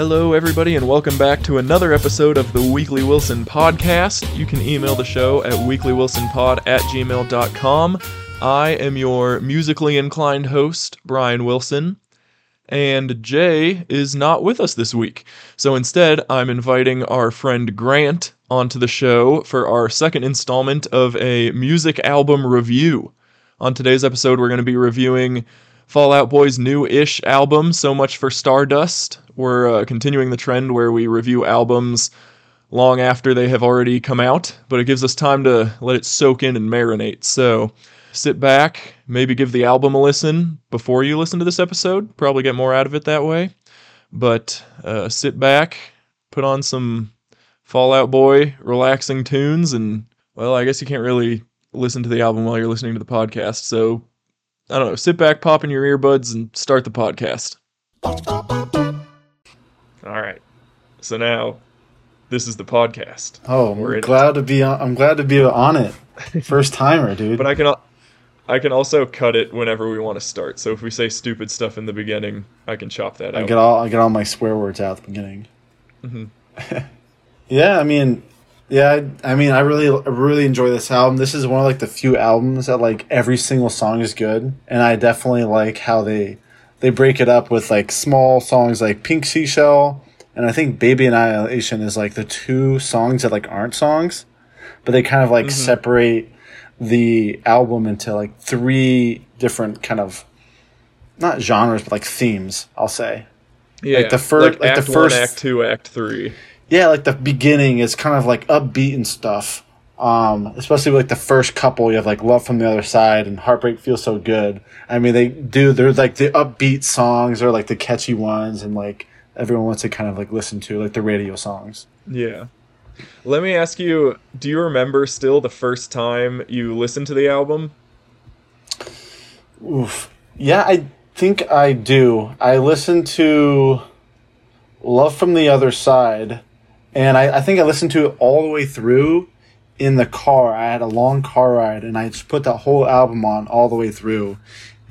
Hello, everybody, and welcome back to another episode of the Weekly Wilson podcast. You can email the show at weeklywilsonpod at gmail.com. I am your musically inclined host, Bryan Wilson, and Jay is not with us this week. So instead, I'm inviting our friend Grant onto the show for our second installment of a music album review. On today's episode, we're going to be reviewing Fall Out Boy's new ish album, So Much for Stardust. We're uh, continuing the trend where we review albums long after they have already come out, but it gives us time to let it soak in and marinate. So sit back, maybe give the album a listen before you listen to this episode. Probably get more out of it that way. But uh, sit back, put on some Fall Out Boy relaxing tunes, and well, I guess you can't really listen to the album while you're listening to the podcast. So I don't know, sit back, pop in your earbuds, and start the podcast. All right. So now, this is the podcast. Oh, We're I'm in- glad to be on. I'm glad to be on it. First timer, dude. But I can, I can also cut it whenever we want to start. So if we say stupid stuff in the beginning, I can chop that I out. get all I get all my swear words out at the beginning. Mhm. yeah, I mean, yeah, I, I mean, I really, really enjoy this album. This is one of like the few albums that like every single song is good, and I definitely like how they they break it up with like small songs like Pink Seashell, and I think Baby Annihilation is like the two songs that like aren't songs, but they kind of like mm-hmm. separate the album into like three different kind of not genres but like themes. I'll say. yeah, the first, like the act first- one, act two, act three. Yeah, like the beginning is kind of like upbeat and stuff. Um, especially with, like the first couple, you have like "Love from the Other Side" and "Heartbreak Feels So Good." I mean, they do. They're like the upbeat songs, or like the catchy ones, and like everyone wants to kind of like listen to, like the radio songs. Yeah. Let me ask you: Do you remember still the first time you listened to the album? Oof. Yeah, I think I do. I listened to Love from the Other Side, and I, I think I listened to it all the way through in the car. I had a long car ride, and I just put that whole album on all the way through.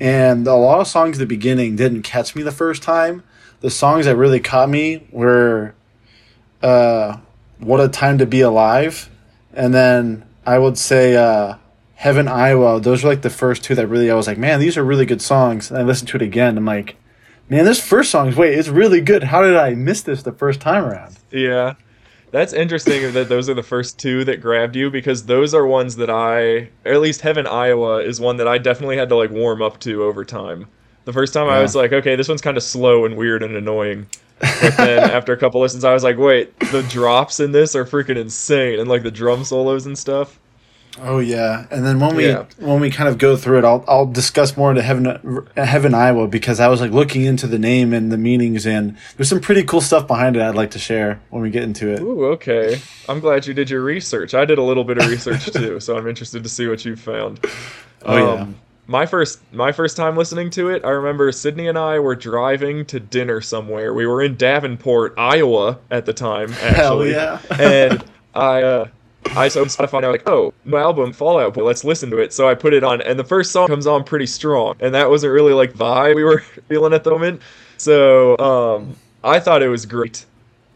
And a lot of songs at the beginning didn't catch me the first time. The songs that really caught me were uh, What a Time to Be Alive, and then I would say uh, Heaven, Iowa. Those were like the first two that really I was like, man, these are really good songs. And I listened to it again. I'm like, man, this first song is wait, it's really good. How did I miss this the first time around? Yeah. That's interesting that those are the first two that grabbed you because those are ones that I, or at least Heaven, Iowa is one that I definitely had to like warm up to over time. The first time I was like, okay, this one's kind of slow and weird and annoying. But then after a couple listens, I was like, wait, the drops in this are freaking insane and like the drum solos and stuff. Oh yeah, and then when we Yeah. when we kind of go through it, I'll I'll discuss more into Heaven Heaven Iowa because I was like looking into the name and the meanings, and there's some pretty cool stuff behind it. I'd like to share when we get into it. Ooh, okay. I'm glad you did your research. I did a little bit of research too, so I'm interested to see what you found. Oh, yeah. My first my first time listening to it, I remember Sydney and I were driving to dinner somewhere. We were in Davenport, Iowa at the time, Hell actually. yeah. and I uh I saw Spotify and I'm like, oh, new album, Fall Out Boy, let's listen to it. So I put it on and the first song comes on pretty strong. And that wasn't really like vibe we were feeling at the moment. So um I thought it was great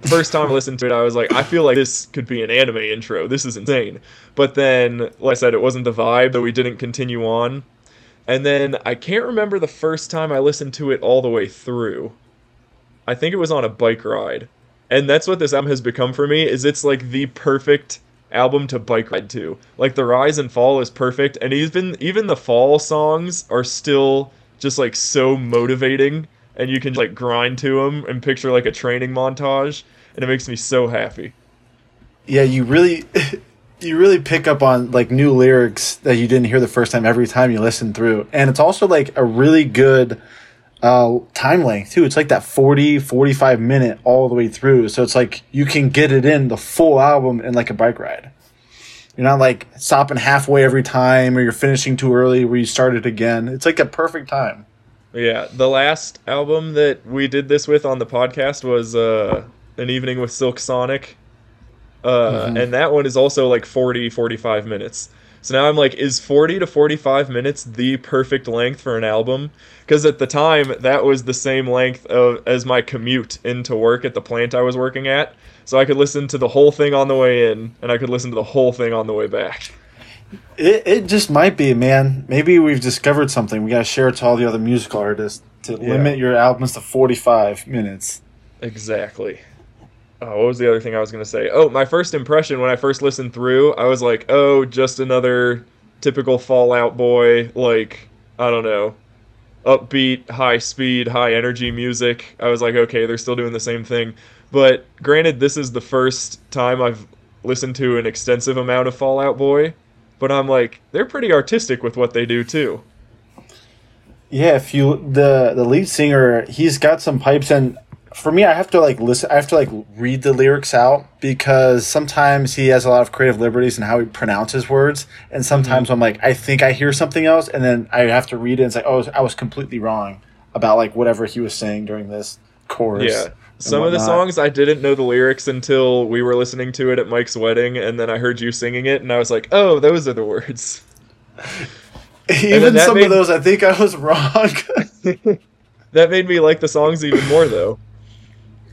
first time I listened to it, I was like, I feel like this could be an anime intro. This is insane. But then, like I said, it wasn't the vibe that we didn't continue on. And then I can't remember the first time I listened to it all the way through. I think it was on a bike ride. And that's what this album has become for me is it's like the perfect album to bike ride to. Like the rise and fall is perfect and even even the fall songs are still just like so motivating and you can like grind to them and picture like a training montage and it makes me so happy. Yeah, you really you really pick up on like new lyrics that you didn't hear the first time every time you listen through, and it's also like a really good uh, time length too. It's like that 40, 45 minute all the way through. So it's like you can get it in the full album in like a bike ride. You're not like stopping halfway every time or you're finishing too early where you started again. It's like a perfect time. Yeah, the last album that we did this with on the podcast was uh, An Evening with Silk Sonic. Uh, And that one is also like 40, 45 minutes. So now I'm like, is 40 to 45 minutes the perfect length for an album? Because at the time, that was the same length of, as my commute into work at the plant I was working at. So I could listen to the whole thing on the way in, and I could listen to the whole thing on the way back. It, it just might be, man. Maybe we've discovered something. We got to share it to all the other musical artists to Yeah. limit your albums to 45 minutes. Exactly. Oh, what was the other thing I was gonna say? Oh, my first impression when I first listened through, I was like, oh, just another typical Fall Out Boy, like I don't know, upbeat, high speed, high energy music. I was like, okay, they're still doing the same thing. But granted, this is the first time I've listened to an extensive amount of Fall Out Boy, but I'm like, they're pretty artistic with what they do too. Yeah, if you the the lead singer, he's got some pipes and for me I have to like listen I have to like read the lyrics out because sometimes he has a lot of creative liberties in how he pronounces words and mm-hmm. sometimes I'm like I think I hear something else and then I have to read it and it's like oh I was completely wrong about like whatever he was saying during this chorus. Yeah. Some of the songs I didn't know the lyrics until we were listening to it at Mike's wedding, and then I heard you singing it, and I was like, "Oh, those are the words." even some made- of those I think I was wrong. That made me like the songs even more, though.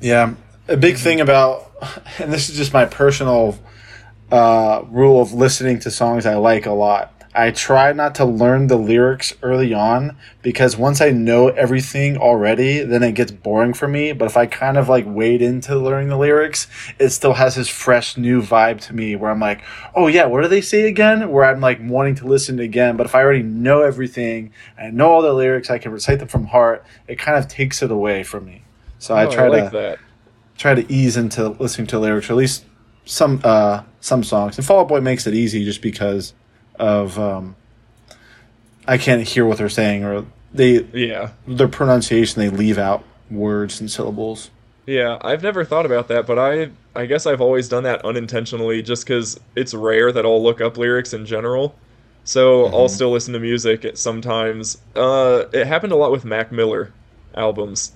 Yeah, a big thing about, and this is just my personal uh, rule of listening to songs I like a lot. I try not to learn the lyrics early on because once I know everything already, then it gets boring for me. But if I kind of like wade into learning the lyrics, it still has this fresh new vibe to me where I'm like, oh yeah, what do they say again? Where I'm like wanting to listen again. But if I already know everything, I know all the lyrics, I can recite them from heart, it kind of takes it away from me. So I Oh, try like to that. try to ease into listening to lyrics, or at least some uh, some songs. And Fall Out Boy makes it easy just because of um, I can't hear what they're saying, or they Yeah, their pronunciation they leave out words and syllables. yeah. I've never thought about that, but I, I guess I've always done that unintentionally, just because it's rare that I'll look up lyrics in general. So I'll still listen to music sometimes. Uh, it happened a lot with Mac Miller albums.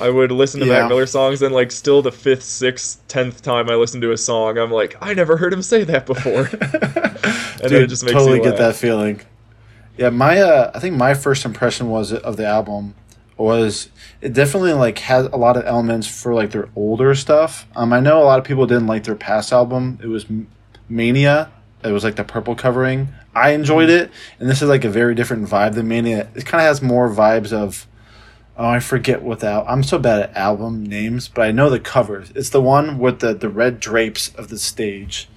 I would listen to Yeah. Mac Miller songs, and like still the fifth, sixth, tenth time I listen to a song, I'm like, I never heard him say that before. and then it just makes totally get that feeling. Yeah, my uh, I think my first impression was of the album was it definitely like had a lot of elements for like their older stuff. Um, I know a lot of people didn't like their past album. It was Mania. It was like the purple covering. I enjoyed it, and this is like a very different vibe than Mania. It kind of has more vibes of. Oh, I forget what that. I'm so bad at album names, but I know the covers. It's the one with the the red drapes of the stage.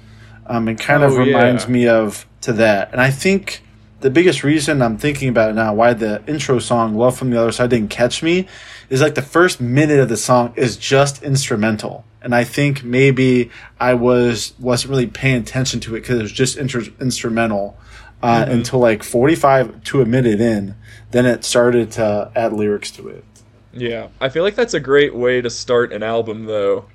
Um, it kind of Oh, reminds yeah. me of to that, and I think the biggest reason I'm thinking about it now, why the intro song "Love from the Other Side" didn't catch me, is like the first minute of the song is just instrumental, and I think maybe I was wasn't really paying attention to it because it was just inter- instrumental uh, Mm-hmm. until like 45 to a minute in. Then it started to add lyrics to it. Yeah, I feel like that's a great way to start an album, though.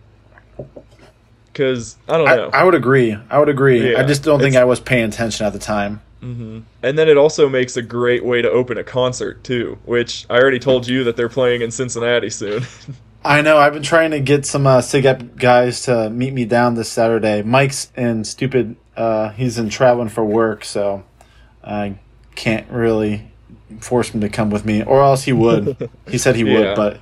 Because I don't know. I would agree. I would agree. I just don't think I was paying attention at the time. and then it also makes a great way to open a concert too, which I already told you that they're playing in Cincinnati soon. I know. I've been trying to get some uh, SIGEP guys to meet me down this Saturday. Mike's in stupid. Uh, he's in traveling for work, so I can't really force him to come with me, or else he would. he said he Yeah. would, but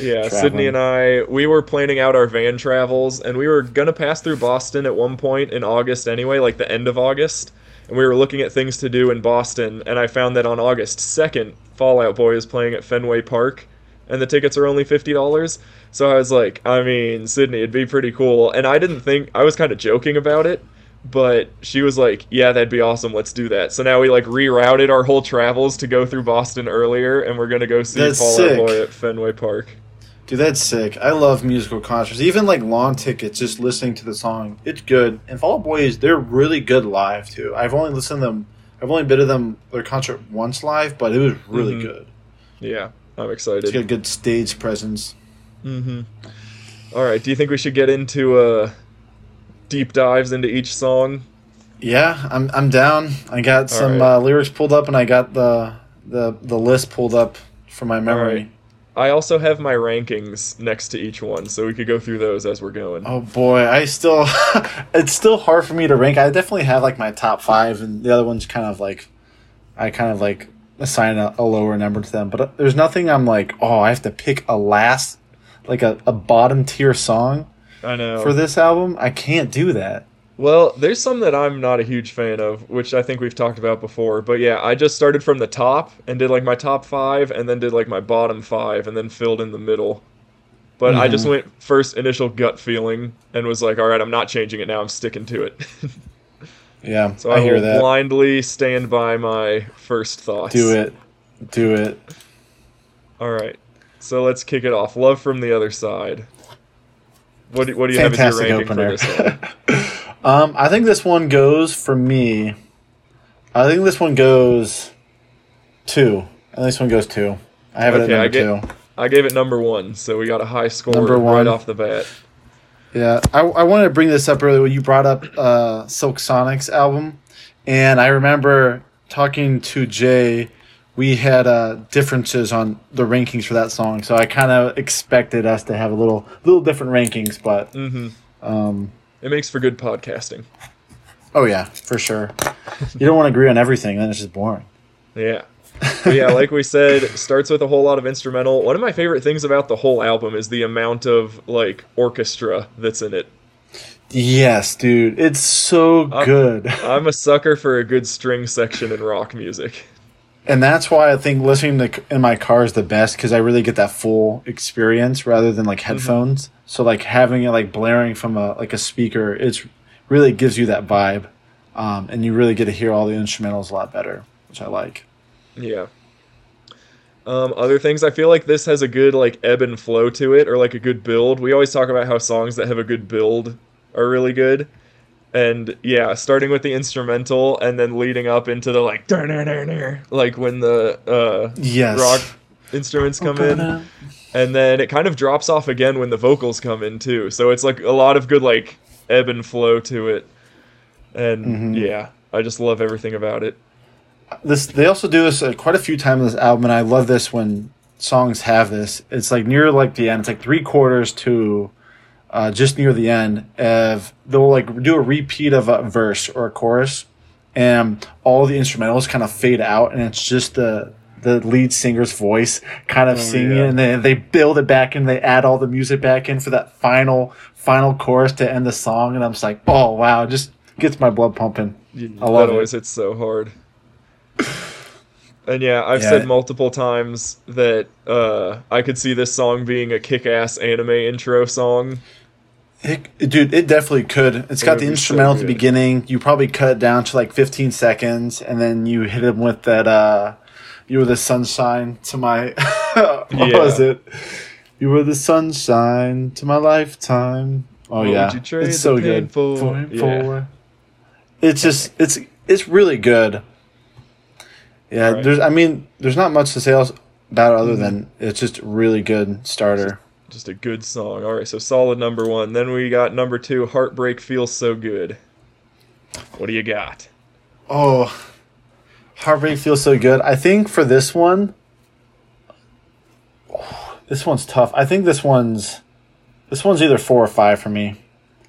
yeah, Traveling. Sydney and I, we were planning out our van travels, and we were gonna pass through Boston at one point in August anyway, like the end of August. And we were looking at things to do in Boston, and I found that on August 2nd, Fall Out Boy is playing at Fenway Park, and the tickets are only $50. So I was like, I mean, Sydney, it'd be pretty cool. And I didn't think, I was kind of joking about it, but she was like, yeah, that'd be awesome, let's do that. So now we like rerouted our whole travels to go through Boston earlier, and we're gonna go see That's Fallout. Boy at Fenway Park. dude, that's sick. I love musical concerts, even like long tickets. Just listening to the song, it's good. And Fall Out Boy is they're really good live too. I've only listened to them. I've only been to them their concert once live, but it was really Mhm. good. Yeah, I'm excited. It's got excited. good stage presence. Mm-hmm. All right, do you think we should get into uh, deep dives into each song? Yeah, I'm I'm down. I got some right. uh, lyrics pulled up, and I got the the the list pulled up from my memory. right. I also have my rankings next to each one, so we could go through those as we're going. Oh boy, I still it's still hard for me to rank. I definitely have like my top five, and the other ones kind of like I kind of like assign a, a lower number to them. But uh, there's nothing I'm like, oh, I have to pick a last like a, a bottom tier song I know. for this album. I can't do that. Well, there's some that I'm not a huge fan of, which I think we've talked about before. But yeah, I just started from the top and did like my top five, and then did like my bottom five, and then filled in the middle. But I just Mhm. went first initial gut feeling and was like, all right, I'm not changing it now. I'm sticking to it. Yeah, so I, I, hear will that. blindly stand by my first thoughts. Do it, do it. All right. So let's kick it off. Love from the other side. What do, what do you have as Fantastic your ranking opener. for this one? um, I think this one goes for me. I think this one goes two. I think this one goes two. I have it Okay, I at number get- two. I gave it number one, so we got a high score Number right off the bat. Yeah, I, I wanted to bring this up earlier when you brought up uh, Silk Sonic's album, and I remember talking to Jay. We had uh, differences on the rankings for that song, so I kind of expected us to have a little little different rankings. But hmm um, It makes for good podcasting. oh yeah, for sure. You don't want to agree on everything, then it's just boring. Yeah. But yeah, like we said, starts with a whole lot of instrumental. One of my favorite things about the whole album is the amount of like orchestra that's in it. Yes, dude, it's so Uh, good. I'm a sucker for a good string section in rock music. And that's why I think listening to in my car is the best because I really get that full experience rather than like headphones. So like having it like blaring from a like a speaker, it's really gives you that vibe, um, and you really get to hear all the instrumentals a lot better, which I like. Yeah. Um, other things, I feel like this has a good like ebb and flow to it, or like a good build. We always talk about how songs that have a good build are really good, and yeah, starting with the instrumental and then leading up into the like like when the uh, Yes. rock instruments come in, and then it kind of drops off again when the vocals come in too. So it's like a lot of good like ebb and flow to it, and Mhm. yeah, I just love everything about it. This they also do this uh, quite a few times in this album, and I love this when songs have this. It's like near like the end. It's like three quarters to uh, just near the end. Of they'll like do a repeat of a verse or a chorus, and all the instrumentals kind of fade out, and it's just the the lead singer's voice kind of Oh, singing, yeah. and then they build it back and they add all the music back in for that final final chorus to end the song, and I'm just like, oh wow, it just gets my blood pumping. I love that it. always hits so hard. And yeah, I've Yeah. said multiple times that uh, I could see this song being a kick-ass anime intro song. It, dude, it definitely could. It's It got the instrumental so at the beginning. You probably cut it down to like 15 seconds, and then you hit him with that. uh You were the sunshine to my. what Yeah. was it? You were the sunshine to my lifetime. Oh What yeah, it's so good. for? For- Yeah. for- It's just it's it's really good. Yeah, Right. there's. I mean, there's not much to say else about it other Mm-hmm. than it's just really good starter. Just a good song. All right, so solid number one. Then we got number two, Heartbreak Feels So Good. What do you got? Oh, Heartbreak feels so good. I think for this one, this one's tough. I think this one's this one's either four or five for me.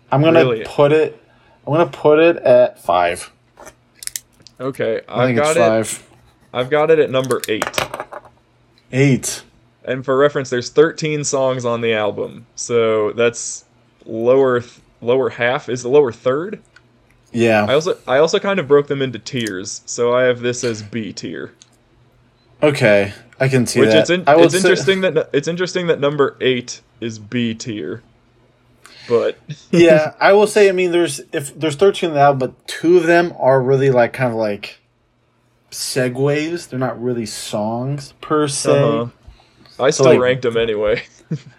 I'm gonna Really? put it. I'm gonna put it at five. Okay, I think got it's it. five. I've got it at number eight. Eight. And for reference, there's 13 songs on the album, so that's lower th- lower half is the lower third. Yeah. I also I also kind of broke them into tiers, so I have this as B tier. Okay. I can see Which that. it's in, it's say- interesting that it's interesting that number eight is B tier, but yeah, I will say. I mean, there's if there's 13 in the album, but two of them are really like kind of like segues. They're not really songs per se. uh-huh. I still like- ranked them anyway.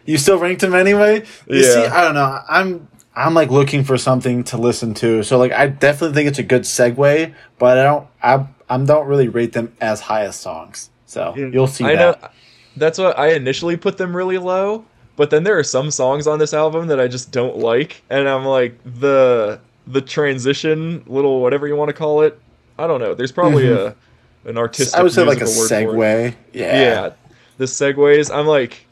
You still ranked him anyway. You Yeah. see, I don't know. I'm I'm like looking for something to listen to. So like, I definitely think it's a good segue, but I don't I I don't really rate them as high as songs. So you'll see I that. know that's what I initially put them really low, but then there are some songs on this album that I just don't like, and I'm like the the transition, little whatever you want to call it. I don't know. There's probably a an artistic. Mm-hmm. I would say like a musical word for it. segue. Yeah. Yeah. The segues. I'm like,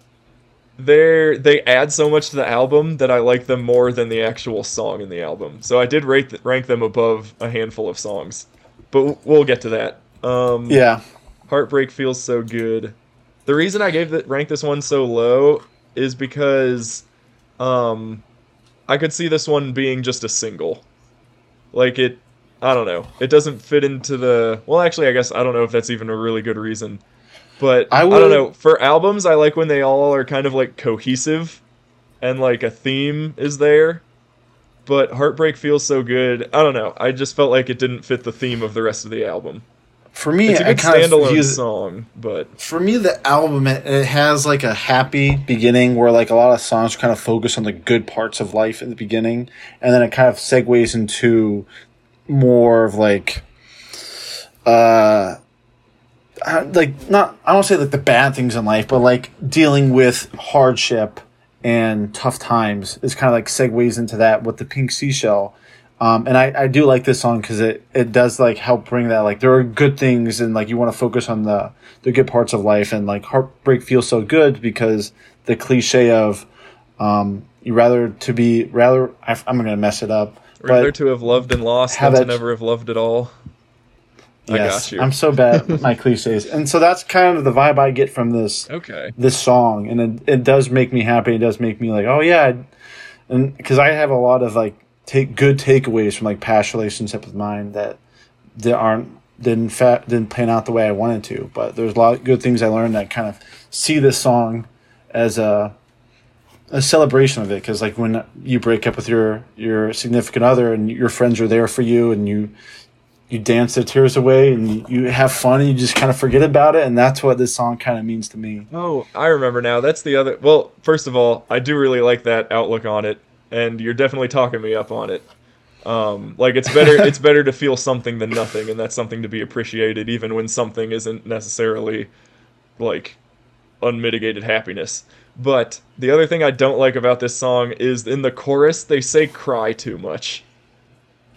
they're they add so much to the album that I like them more than the actual song in the album. So I did rate rank them above a handful of songs, but we'll get to that. Um, Yeah. Heartbreak feels so good. The reason I gave the rank this one so low is because um I could see this one being just a single. Like it I don't know. It doesn't fit into the well actually I guess I don't know if that's even a really good reason. But I I, don't know. For albums I like when they all are kind of like cohesive and like a theme is there. But Heartbreak feels so good. I don't know. I just felt like it didn't fit the theme of the rest of the album. For me, It's a good kind of standalone view song, but for me the album it, it has like a happy beginning where like a lot of songs kind of focus on the good parts of life in the beginning and then it kind of segues into more of like uh I- like not I don't say like the bad things in life but like dealing with hardship and tough times is kind of like segues into that with the pink seashell um, and I, I do like this song because it, it does like help bring that like there are good things and like you want to focus on the the good parts of life and like heartbreak feels so good because the cliche of um, you rather to be rather I, I'm gonna mess it up rather to have loved and lost have than to never have loved at all. Yes. I'm so bad at my cliches. And so that's kind of the vibe I get from this Okay. this song. And it, it does make me happy. It does make me like oh yeah. And because i have a lot of like take good takeaways from like past relationship with mine that that aren't didn't fa- didn't pan out the way i wanted to. But there's a lot of good things i learned that kind of see this song as a a celebration of it. Because like when you break up with your your significant other and your friends are there for you and you you dance the tears away and you, you have fun and you just kind of forget about it and that's what this song kind of means to me Oh, I remember now. That's the other. Well, first of all, I do really like that outlook on it, and you're definitely talking me up on it. Um, like it's better. it's better to feel something than nothing, and that's something to be appreciated, even when something isn't necessarily like unmitigated happiness. But the other thing I don't like about this song is in the chorus they say "cry" too much,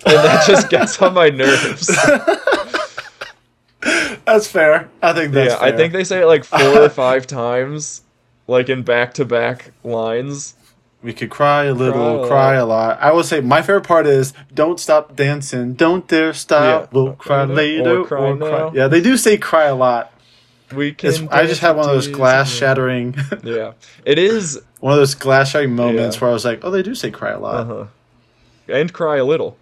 and that just gets on my nerves. That's fair. I think that's yeah, I think they say it like four or five times, like in back-to-back lines. we could cry a little, Cry cry a a, lot. I will say my favorite part is "Don't stop dancing, don't dare stop, Yeah. we'll cry Or later, cry or now. Yeah, they do say cry a lot. We can. I just had one of those glass shattering. Yeah, it is. one of those glass shattering moments Yeah. where I was like, oh, they do say cry a lot, Uh-huh. And cry a little.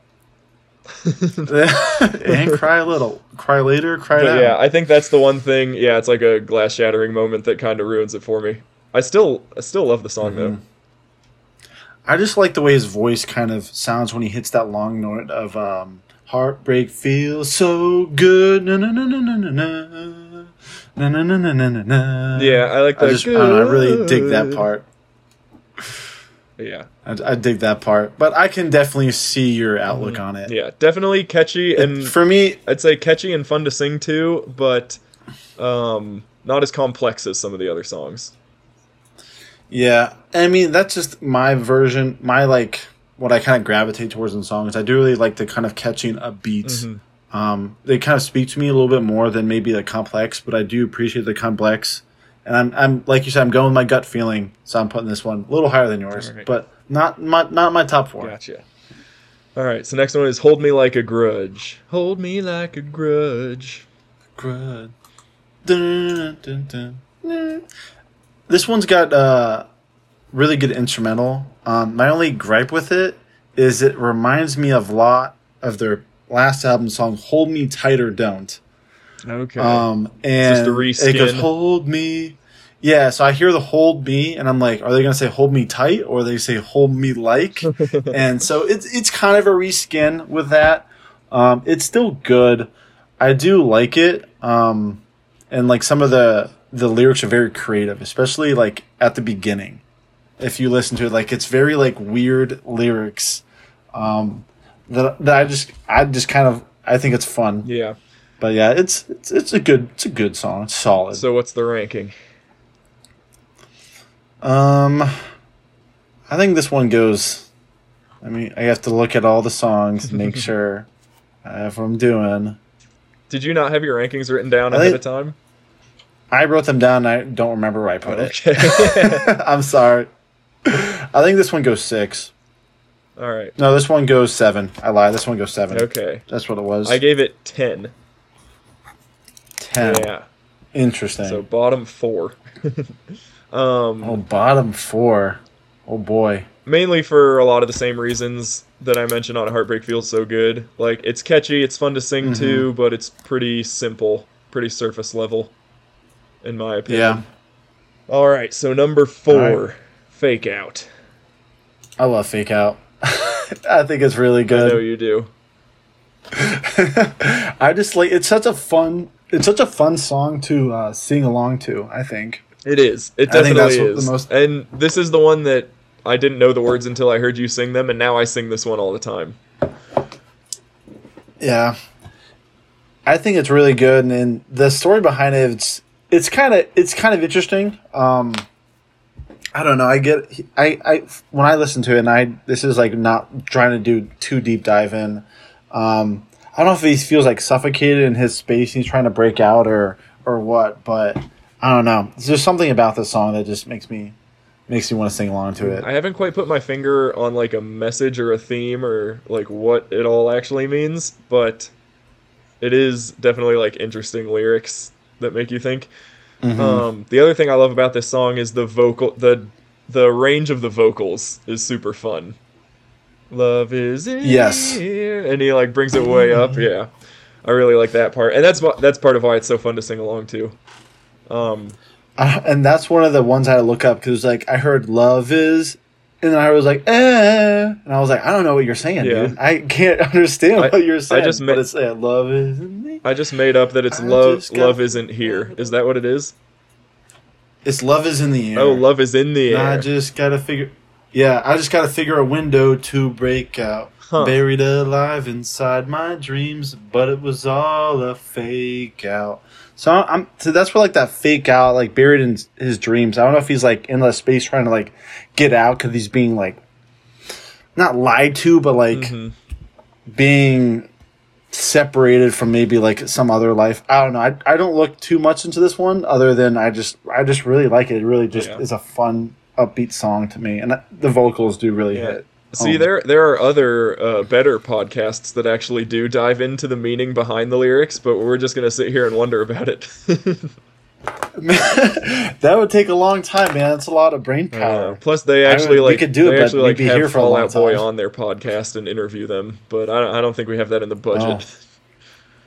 and cry a little, cry later, cry But now. yeah, I think that's the one thing. Yeah, it's like a glass shattering moment that kind of ruins it for me. I still, I still love the song though. I just like the way his voice kind of sounds when he hits that long note of um, "Heartbreak feels so good." Na na na na na na na na na na na na na na. Yeah, I like I that. just I, know, I really dig that part. Yeah, I, I dig that part, but I can definitely see your outlook on it. Mm-hmm. yeah, definitely catchy and For me, I'd say catchy and fun to sing to, but um, not as complex as some of the other songs. yeah, I mean that's just my version, my like what I kind of gravitate towards in songs. I do really like the kind of catching up beats. Mm-hmm. Um, they kind of speak to me a little bit more than maybe the complex, but I do appreciate the complex. And I'm, I'm like you said, I'm going with my gut feeling, so I'm putting this one a little higher than yours, Alright. but not my not my top four. Gotcha. All right, so next one is "Hold Me Like a Grudge." Hold me like a grudge. Good. Dun, dun, dun, dun. This one's got uh, really good instrumental. Um, my only gripe with it is it reminds me of a lot of their last album song, "Hold Me Tight or Don't." Okay. Um, and just it goes, "Hold me." Yeah, so I hear the "Hold me," and I'm like, are they gonna say "Hold me tight" or they say "Hold me like"? and so it's it's kind of a reskin with that. Um, it's still good. I do like it. Um, and like some of the the lyrics are very creative, especially like at the beginning. If you listen to it, like it's very like weird lyrics. Um, that that I just I just kind of I think it's fun. yeah. But yeah, it's it's it's a good it's a good song. It's solid. So what's the ranking? Um, I think this one goes. I mean, I have to look at all the songs to make sure I have what I'm doing. Did you not have your rankings written down I ahead think- of time? I wrote them down. I don't remember where I put Okay. it. I'm sorry. I think this one goes six. All right. No, this one goes seven. I lied. This one goes seven. Okay. That's what it was. I gave it 10. Ten. Yeah. Interesting. So bottom 4. um oh, bottom four. Oh boy. mainly for a lot of the same reasons that I mentioned on Heartbreak Feels So Good. Like it's catchy, it's fun to sing Mm-hmm. to, but it's pretty simple, pretty surface level in my opinion. Yeah, All right, so number 4, All right. Fake Out. I love Fake Out. I think it's really good. I know you do. I just like it's such a fun. It's such a fun song to uh, sing along to. I think. It is. It definitely that's what the is. most- And this is the one that I didn't know the words until I heard you sing them, and now I sing this one all the time. Yeah, I think it's really good, and, and the story behind it, it's it's kind of it's kind of interesting. Um, I don't know. I get I I when I listen to it, and I this is like not trying to do too deep dive in. Um, I don't know if he feels like suffocated in his space. He's trying to break out, or or what, but I don't know. There's something about this song that just makes me makes me want to sing along to it. I haven't quite put my finger on like a message or a theme or like what it all actually means, but it is definitely like interesting lyrics that make you think. Mm-hmm. Um, the other thing I love about this song is the vocal the the range of the vocals is super fun. Love is in Yes. here, and he like brings it way up. Yeah, I really like that part, and that's that's part of why it's so fun to sing along to. Um, Uh, and that's one of the ones I had to look up because like I heard love is, and then I was like, eh, and I was like, I don't know what you're saying, Yeah. dude. I can't understand I- what you're saying. I just but meant- it's uh, love is in me. I just made up that it's I love. got- Love isn't here. Is that what it is? It's love is in the air. Oh, love is in the And I just gotta figure. Yeah, I just gotta figure a window to break out. Huh. Buried alive inside my dreams, but it was all a fake out. So I'm so that's where like that fake out, like buried in his dreams. I don't know if he's like in the space trying to like get out because he's being like not lied to, but like Mhm. being separated from maybe like some other life. I don't know. I, I don't look too much into this one other than I just I just really like it. It really just Yeah. is a fun upbeat song to me, and the vocals do really Yeah. hit. See, Um, there there are other uh, better podcasts that actually do dive into the meaning behind the lyrics, but we're just gonna sit here and wonder about it. that would take a long time, man. That's a lot of brain Uh, power. plus, they actually would- we like could do it, they but actually we'd like be have here for a Fall long Out Boy on their podcast and interview them, but I don't, I don't think we have that in the budget.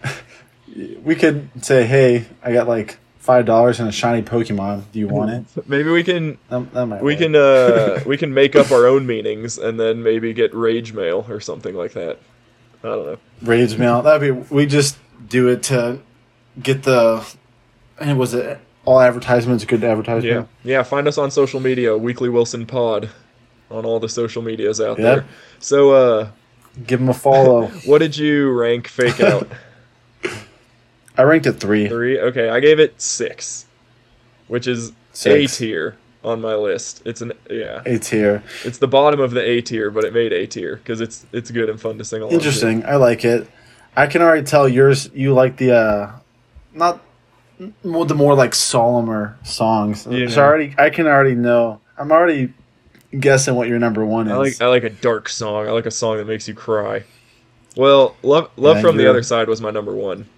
we could say, "Hey, I got like five dollars and a shiny Pokemon. Do you want it?" Maybe we can That, that we work. can uh we can make up our own meanings and then maybe get rage mail or something like that. I don't know. rage mail. That'd be. We just do it to get the. And was it all advertisements? Good advertisement. yeah. Yeah. Find us on social media, Weekly Wilson Pod, on all the social medias out Yeah. there. So, uh, Give them a follow. what did you rank Fake Out? I ranked it three. Three. Okay, I gave it six, which is Six. A tier on my list. It's an yeah. A tier. It's the bottom of the A tier, but it made A tier because it's it's good and fun to sing along. to. Interesting. I like it. I can already tell yours. You like the uh, not more the more like solemner songs. You So know. I already, I can already know. I'm already guessing what your number one is. I like I like a dark song. I like a song that makes you cry. Well, love love Yeah, from the other side was my number one.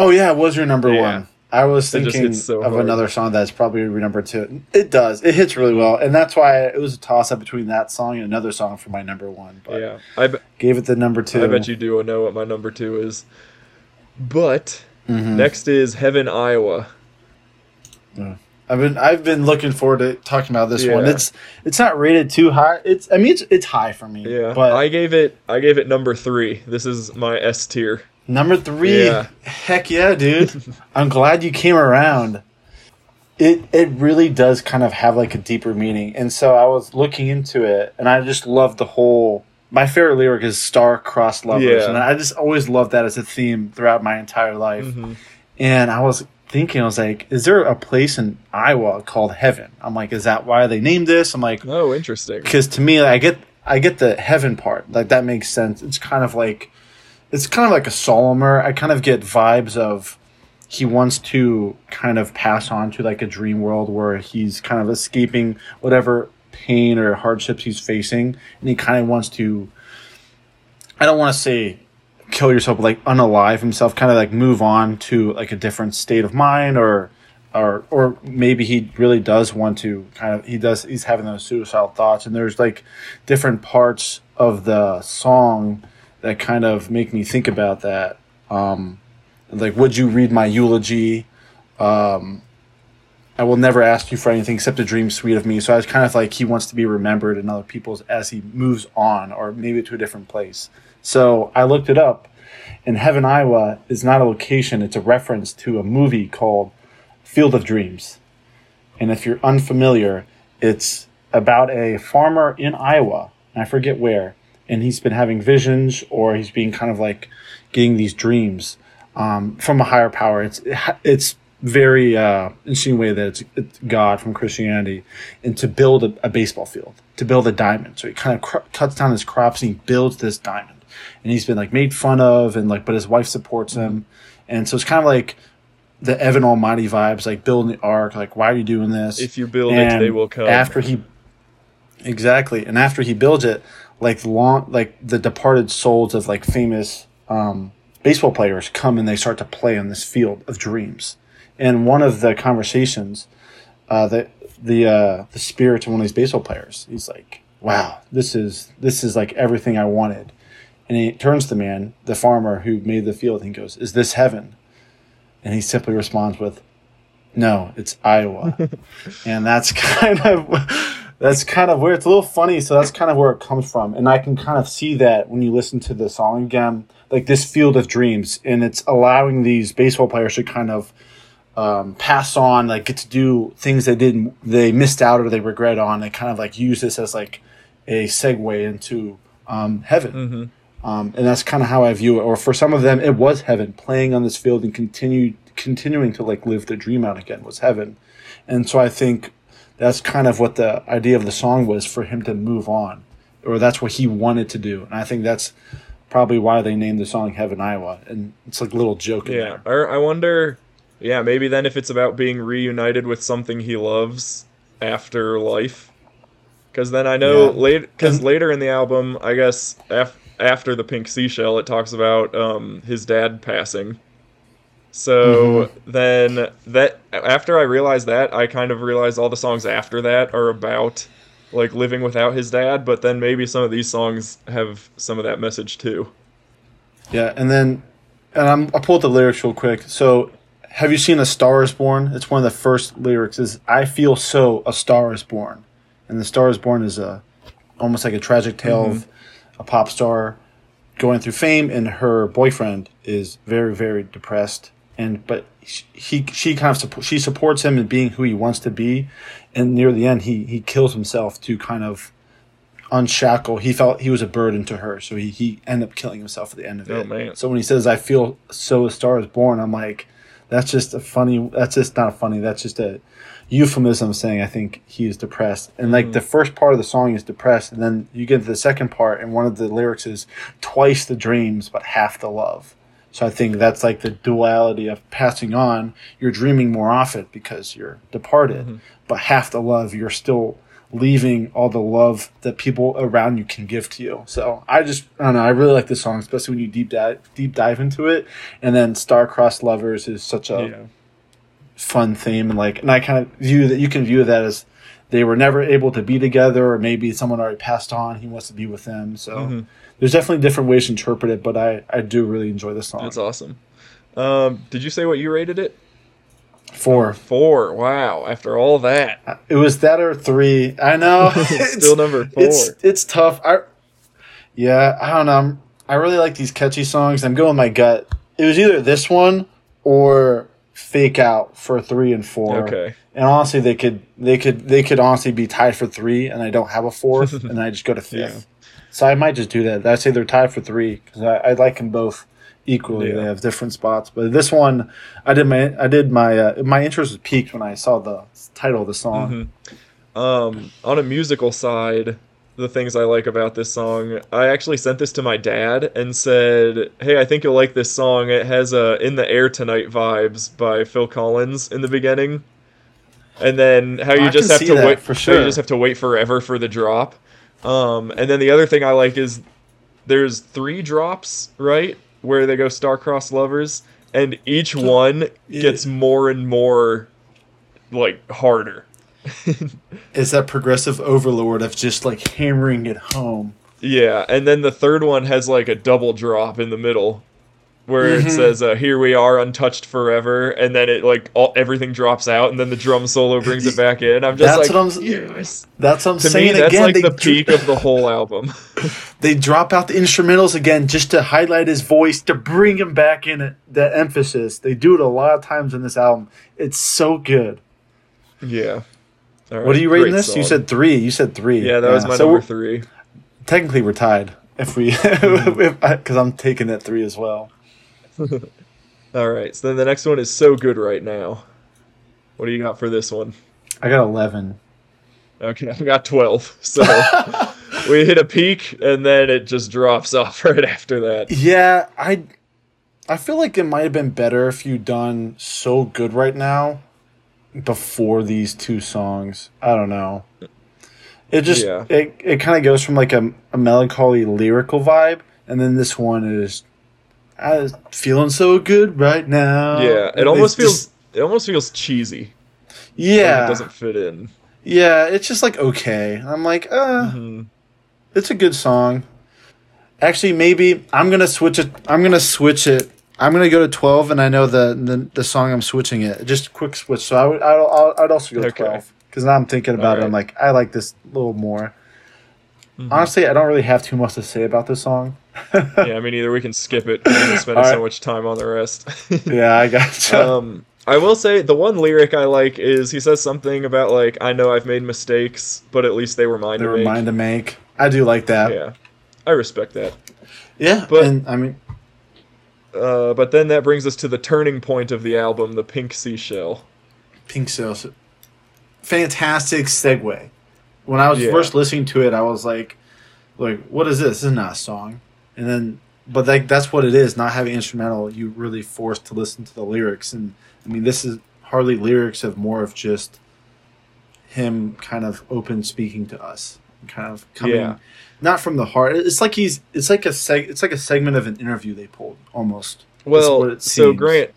Oh yeah, it was your number Yeah. one. I was It thinking so of hard. another song that's probably your number two. It does. It hits really well, and that's why it was a toss up between that song and another song for my number one. But Yeah, I be- gave it the number two. I bet you do know what my number two is. But Mhm. next is Heaven, Iowa. I've been I've been looking forward to talking about this one. It's it's not rated too high. It's I mean it's it's high for me. Yeah, but I gave it I gave it number three. This is my S tier. Number three, Yeah. heck yeah, dude! I'm glad you came around. It it really does kind of have like a deeper meaning, and so I was looking into it, and I just love the whole. My favorite lyric is "star-crossed lovers," Yeah. and I just always loved that as a theme throughout my entire life. Mhm. And I was thinking, I was like, is there a place in Iowa called Heaven? I'm like, is that why they named this? I'm like, Oh, interesting. because to me, I get I get the heaven part. Like that makes sense. It's kind of like it's kind of like a solemner. I kind of get vibes of he wants to kind of pass on to like a dream world where he's kind of escaping whatever pain or hardships he's facing and he kind of wants to i don't want to say kill yourself but like unalive himself kind of like move on to like a different state of mind or or or maybe he really does want to kind of he does he's having those suicidal thoughts and there's like different parts of the song that kind of make me think about that um like would you read my eulogy um I will never ask you for anything except a dream sweet of me. So I was kind of like he wants to be remembered in other people's as he moves on, or maybe to a different place. So I looked it up, and Heaven, Iowa is not a location; it's a reference to a movie called Field of Dreams. And if you're unfamiliar, it's about a farmer in Iowa, I forget where, and he's been having visions, or he's being kind of like getting these dreams um, from a higher power. It's it's very uh, interesting way that it's, it's, God from Christianity, and to build a, a, baseball field, to build a diamond. So he kind of cr- cuts down his crops and he builds this diamond. And he's been like made fun of, and like, but his wife supports him, and so it's kind of like the Evan Almighty vibes, like building the ark. Like, why are you doing this? If you build and it, they will come. After he, exactly, and after he builds it, like long, like the departed souls of like famous um, baseball players come and they start to play on this field of dreams And one of the conversations, uh, the the uh, the spirit of one of these baseball players, he's like, "Wow, this is this is like everything I wanted." And he turns to the man, the farmer who made the field, and he goes, "Is this heaven?" And he simply responds with, "No, it's Iowa." and that's kind of that's kind of where it's a little funny. So that's kind of where it comes from, and I can kind of see that when you listen to the song again, like this field of dreams, and it's allowing these baseball players to kind of um, pass on, like get to do things they didn't, they missed out or they regret on. They kind of like use this as like a segue into um, heaven. Mm-hmm. Um, and that's kind of how I view it. Or for some of them, it was heaven. Playing on this field and continue continuing to like live the dream out again was heaven. And so I think that's kind of what the idea of the song was for him to move on, or that's what he wanted to do. And I think that's probably why they named the song "Heaven, Iowa." And it's like a little joke. Yeah, I wonder yeah, maybe then if it's about being reunited with something he loves after life. Because then I know yeah. late, because later in the album, I guess af- after the pink seashell, it talks about um, his dad passing. So mm-hmm. then that after I realized that, I kind of realized all the songs after that are about like living without his dad. But then maybe some of these songs have some of that message too. Yeah, and then and I'm, I'll pull up the lyrics real quick. So have you seen A Star is Born? It's one of the first lyrics is I feel so a star is born. And the star is born is a almost like a tragic tale mm-hmm. of a pop star going through fame and her boyfriend is very very depressed and but he she kind of support, she supports him in being who he wants to be and near the end he he kills himself to kind of unshackle he felt he was a burden to her so he he ended up killing himself at the end of oh, it man. so when he says i feel so a star is born i'm like that's just a funny. That's just not funny. That's just a euphemism saying I think he is depressed. And like mm. the first part of the song is depressed, and then you get to the second part, and one of the lyrics is twice the dreams but half the love. So I think that's like the duality of passing on. You're dreaming more often because you're departed, mm-hmm. but half the love you're still leaving all the love that people around you can give to you. So I just I don't know, I really like this song, especially when you deep dive deep dive into it. And then Star-Crossed Lovers is such a yeah. fun theme and like and I kind of view that you can view that as they were never able to be together or maybe someone already passed on, he wants to be with them. So mm-hmm. there's definitely different ways to interpret it, but I, I do really enjoy this song. That's awesome. Um, did you say what you rated it? Four. Four. Wow. After all that, it was that or three. I know. Still number four. It's it's tough. I yeah. I don't know. I'm, I really like these catchy songs. I'm going my gut. It was either this one or Fake Out for three and four. Okay. And honestly, they could they could they could honestly be tied for three, and I don't have a fourth, and I just go to fifth. Yeah. So I might just do that. I'd say they're tied for three because I, I like them both equally. Yeah. They have different spots, but this one, I did my I did my uh, my interest was peaked when I saw the title of the song. Mm-hmm. Um, on a musical side, the things I like about this song. I actually sent this to my dad and said, "Hey, I think you'll like this song. It has a "In the Air Tonight" vibes by Phil Collins in the beginning." And then how you I just have to wait for sure. you just have to wait forever for the drop. Um, and then the other thing I like is there's three drops, right? Where they go star-crossed lovers, and each one gets more and more like harder. Is that progressive overlord of just like hammering it home? Yeah, and then the third one has like a double drop in the middle, where Mhm. it says uh, "Here we are, untouched forever," and then it like all everything drops out, and then the drum solo brings it back in. I'm just That's like, what I'm yes. That's what I'm To saying me, that's again. like they, the dr- peak of the whole album. they drop out the instrumentals again just to highlight his voice to bring him back in it. The emphasis. They do it a lot of times in this album. It's so good. yeah. All What are you rating this? You said three. You said three. Yeah, that was my so number three. Technically, we're tied. If we, hmm. because I'm taking that three as well. All right, so then the next one is so good right now. What do you got for this one? I got eleven. Okay, I got 12. So we hit a peak and then it just drops off right after that. Yeah, I, I feel like it might have been better if you done so good right now, before these two songs. I don't know. It just Yeah. it, it kind of goes from like a, a melancholy lyrical vibe, and then this one is, I feeling so good right now. Yeah, it almost feels just- it almost feels cheesy. Yeah, it doesn't fit in. yeah. It's just like okay. I'm like, uh, Mhm. it's a good song. Actually, maybe I'm gonna switch it. I'm gonna switch it. I'm gonna go to 12, and I know the the, the song I'm switching it. Just a quick switch. So I would I'd, I'd, also go Okay. 12 because now I'm thinking about it. I'm like, I like this a little more. Mhm. Honestly, I don't really have too much to say about this song. yeah, I mean either we can skip it because we're spending so much time on the rest. yeah, I gotcha. um I will say the one lyric I like is he says something about like I know I've made mistakes, but at least they were mine they to were make. mine to make. I do like that. Yeah. I respect that. Yeah, But- and I mean, Uh, but then that brings us to the turning point of the album, the Pink Seashell. Pink Seashell. Fantastic segue. When I was Yeah. first listening to it, I was like, like, what is this? This is not a song. And then but like that's what it is, not having instrumental, you really forced to listen to the lyrics and I mean this is hardly lyrics of more of just him kind of open speaking to us. Kind of coming Yeah. not from the heart. It's like he's it's like a seg it's like a segment of an interview they pulled almost. Well, so. Grant,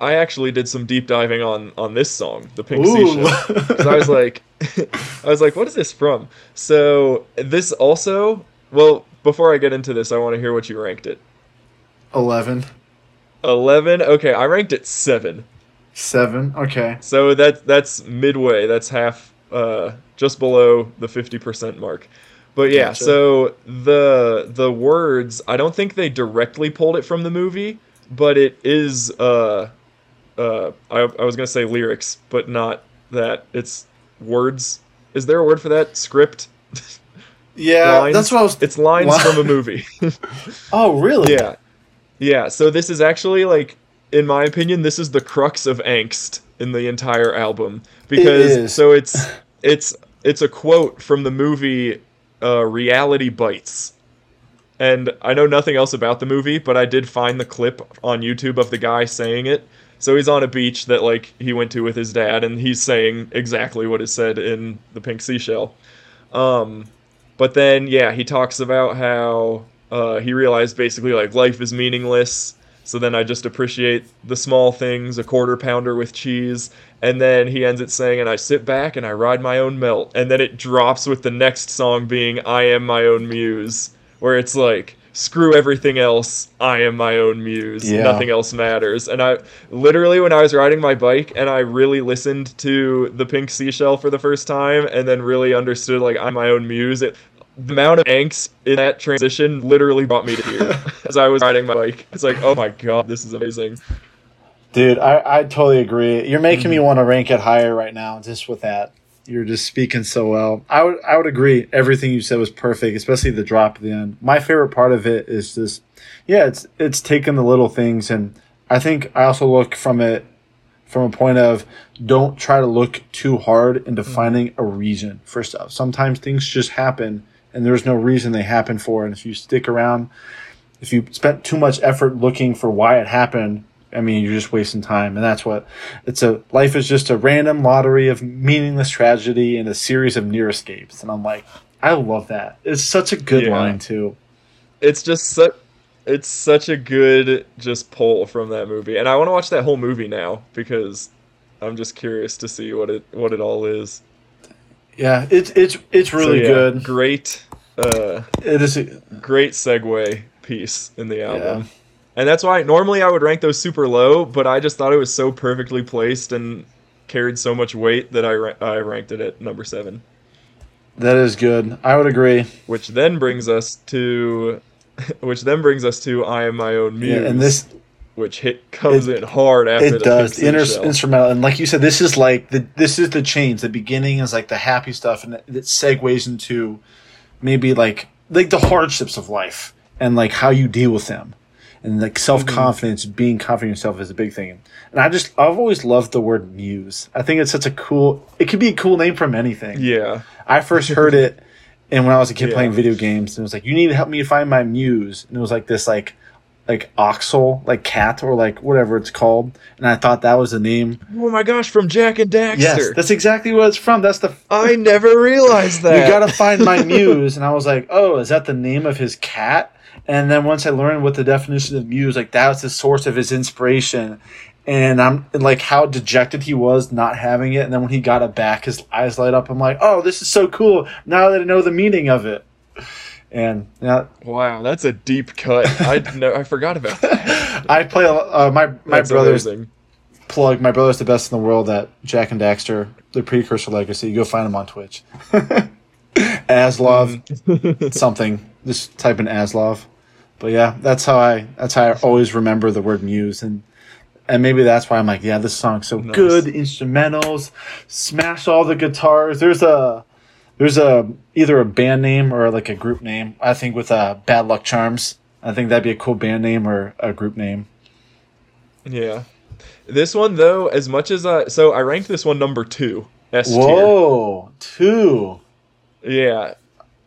I actually did some deep diving on on this song, the Pink Ooh. Seashell. Because I was like, I was like, what is this from? So this also, well, before I get into this, I want to hear what you ranked it. Eleven. Eleven. Okay, I ranked it seven. Seven. Okay. So that that's midway. That's half, uh, just below the fifty percent mark. But yeah, Gotcha. so the the words, I don't think they directly pulled it from the movie, but it is. Uh, uh, I I was gonna say lyrics, but not that. It's words. Is there a word for that? Script. Yeah, lines? that's what I was. It's lines What? from a movie. Oh, really? yeah, yeah. So this is actually like, in my opinion, this is the crux of angst in the entire album because so it's it's it's a quote from the movie uh, Reality Bites. And I know nothing else about the movie, but I did find the clip on YouTube of the guy saying it. So he's on a beach that like he went to with his dad, and he's saying exactly what is said in the Pink Seashell. Um, but then yeah, he talks about how uh, he realized basically like life is meaningless. So then I just appreciate the small things, a quarter pounder with cheese, and then he ends it saying, "And I sit back and I ride my own melt," and then it drops with the next song being "I am my own muse," where it's like, "Screw everything else, I am my own muse. Yeah. Nothing else matters." And I literally, when I was riding my bike and I really listened to the Pink Seashell for the first time, and then really understood like I'm my own muse, it the amount of angst in that transition literally brought me to tears as I was riding my bike. It's like, oh my god, this is amazing. Dude, I, I totally agree. You're making me Mm-hmm. want to rank it higher right now just with that. You're just speaking so well. I would I would agree. Everything you said was perfect, especially the drop at the end. My favorite part of it is just yeah, it's it's taking the little things and I think I also look from it from a point of don't try to look too hard into Mm-hmm. finding a reason for stuff. Sometimes things just happen and there's no reason they happen for. And if you stick around, if you spent too much effort looking for why it happened, I mean, you're just wasting time. And that's what it's a life is just a random lottery of meaningless tragedy and a series of near escapes. And I'm like, I love that. It's such a good Yeah. line too. It's just such it's such a good just pull from that movie. And I want to watch that whole movie now because I'm just curious to see what it what it all is. Yeah, it's it's it's So, really yeah, good. Great uh It is. A great segue piece in the album. Yeah. And that's why normally I would rank those super low, but I just thought it was so perfectly placed and carried so much weight that I ra- I ranked it at number 7. That is good. I would agree. Which then brings us to which then brings us to I am my own muse. Yeah, and this which hit comes It- in hard after it the does the inter- instrumental, and like you said, this is like the this is the change. The beginning is like the happy stuff, and it, it segues into maybe like like the hardships of life and like how you deal with them, and like self confidence, mm-hmm. being confident in yourself is a big thing. And I just I've always loved the word muse. I think it's such a cool. It could be a cool name from anything. yeah, I first heard it, and when I was a kid Yeah. playing video games, and it was like, "You need to help me find my muse," and it was like this, like, like oxel, like cat, or like whatever it's called, and I thought that was the name. oh my gosh, from Jak and Daxter. Yes, that's exactly what it's from. That's the. I never realized that. You gotta find my muse, and I was like, "Oh, is that the name of his cat?" And then once I learned what the definition of muse, like that was the source of his inspiration. And I'm and, like how dejected he was not having it, and then when he got it back, his eyes light up. I'm like, "Oh, this is so cool!" Now that I know the meaning of it, and yeah, Wow, that's a deep cut. I know I forgot about that. I play uh, my my That's brother's amazing. plug. My brother's the best in the world at Jak and Daxter, the precursor legacy. Go find him on Twitch. Aslov something. Just type in Aslov. But yeah, that's how I that's how I always remember the word muse and and maybe that's why I'm like, yeah, this song's so Nice. good. Instrumentals, smash all the guitars. There's a there's a either a band name or like a group name. I think with uh, Bad Luck Charms. I think that'd be a cool band name or a group name. Yeah. This one though, as much as I so I ranked this one number two. S tier. Whoa, two. Yeah.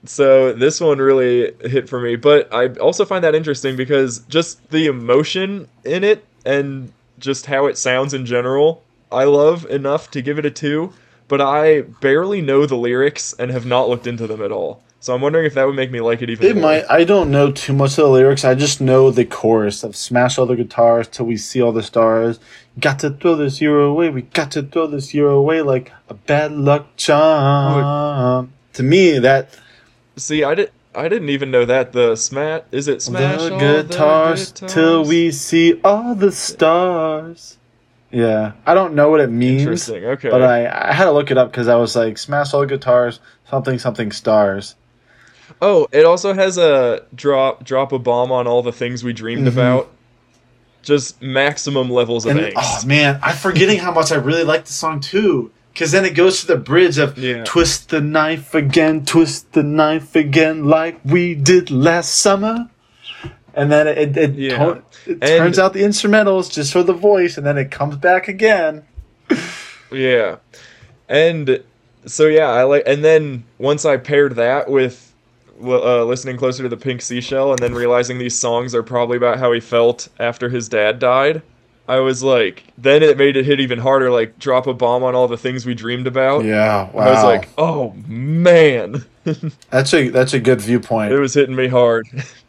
So this one really hit for me, but I also find that interesting because just the emotion in it and just how it sounds in general, I love enough to give it a 2, but I barely know the lyrics and have not looked into them at all. So I'm wondering if that would make me like it even It more. might. I don't know too much of the lyrics. I just know the chorus of "Smash all the guitars till we see all the stars." Got to throw this year away. We got to throw this year away like a bad luck charm. To me, that See, I did I didn't even know that the smat is it smash the guitars, the till we see all the stars. Yeah, I don't know what it means, Interesting. Okay. but I I had to look it up because I was like, "Smash all the guitars, something something stars." Oh, it also has a drop drop a bomb on all the things we dreamed Mhm. about. Just maximum levels of And angst. oh man, I'm forgetting how much I really like the song too. Cause then it goes to the bridge of Yeah. twist the knife again, twist the knife again, like we did last summer. And then it it, it, Yeah. to- it turns out the instrumentals just for the voice, and then it comes back again. Yeah. And so yeah, I like and then once I paired that with uh, listening closer to the Pink Seashell and then realizing these songs are probably about how he felt after his dad died, I was like then it made it hit even harder like drop a bomb on all the things we dreamed about. Yeah, wow. I was like, "Oh man." that's a that's a good viewpoint. it was hitting me hard.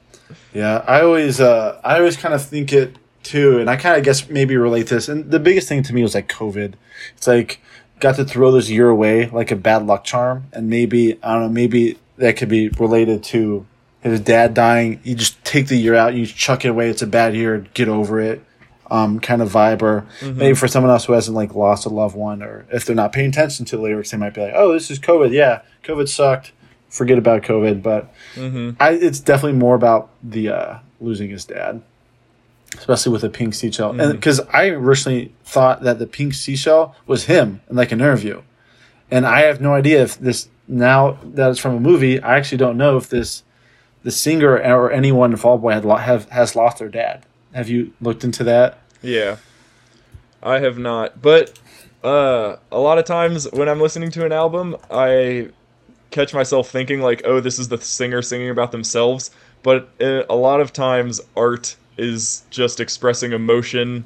Yeah, I always uh I always kind of think it too, and I kind of guess maybe relate this. And the biggest thing to me was like COVID. It's like got to throw this year away like a bad luck charm, and maybe I don't know, maybe that could be related to his dad dying. You just take the year out, you chuck it away. It's a bad year, get over it. Um, kind of vibe, or maybe for someone else who hasn't like lost a loved one, or if they're not paying attention to the lyrics, they might be like, "Oh, this is COVID. Yeah, COVID sucked. Forget about COVID." But hmm I, it's definitely more about the uh, losing his dad, especially with the pink seashell. And because I originally thought that the pink seashell was him in like an interview, and I have no idea if this now that it's from a movie. I actually don't know if this the singer or anyone in Fall Boy had lo- have has lost their dad. Have you looked into that? Yeah. I have not. But uh a lot of times when I'm listening to an album, I catch myself thinking like, "Oh, this is the singer singing about themselves." But uh, a lot of times, art is just expressing emotion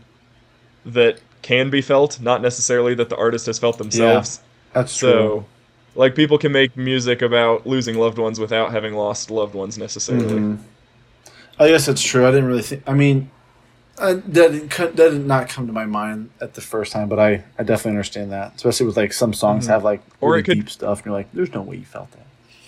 that can be felt, not necessarily that the artist has felt themselves. That's So, true. like, people can make music about losing loved ones without having lost loved ones necessarily. Mhm. I guess that's true. I didn't really think. I mean, uh, that didn't, that did not come to my mind at the first time, but I, I definitely understand that. Especially with like some songs Mhm. have like Or really it could- deep stuff, and you're like, "There's no way you felt that."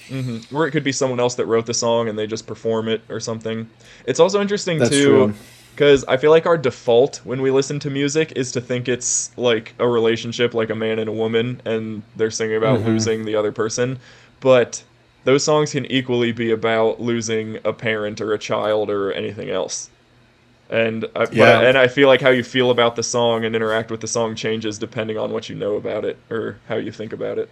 hmm Or it could be someone else that wrote the song and they just perform it or something. It's also interesting That's too because I feel like our default when we listen to music is to think it's like a relationship, like a man and a woman, and they're singing about Mhm. losing the other person. But those songs can equally be about losing a parent or a child or anything else. And I, Yeah. I- and I feel like how you feel about the song and interact with the song changes depending on what you know about it or how you think about it.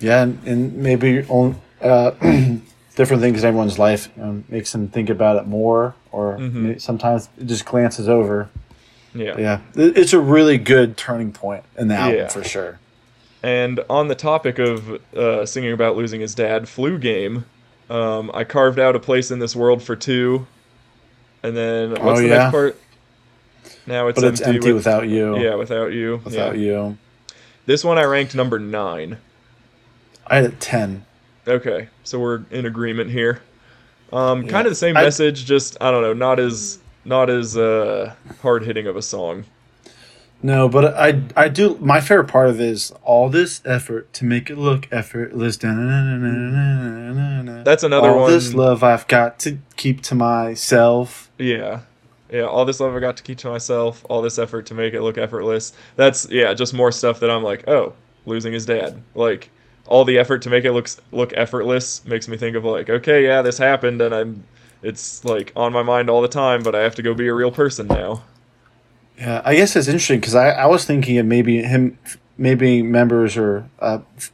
Yeah, and, and maybe on uh, different things in everyone's life um, makes them think about it more, or Mhm. sometimes it just glances over. Yeah. Yeah, it's a really good turning point in the album Yeah. for sure. And on the topic of uh, singing about losing his dad, Flu Game, um, I carved out a place in this world for two. And then what's Oh, the yeah? next part? Now it's But it's empty with- without you. Yeah, without you. without yeah. you. This one I ranked number nine. I had a ten. Okay, so we're in agreement here. Um, Yeah. kind of the same I- message, just I don't know, not as not as uh, hard hitting of a song. No, but I I do. My favorite part of it is all this effort to make it look effortless. That's another one all one. this love I've got to keep to myself. Yeah. Yeah, all this love I got to keep to myself, all this effort to make it look effortless. That's yeah, just more stuff that I'm like, oh, losing his dad. Like all the effort to make it look look effortless makes me think of like, okay, yeah, this happened and I'm it's like on my mind all the time, but I have to go be a real person now. Yeah, I guess it's interesting because I, I was thinking of maybe him, maybe members are uh, f-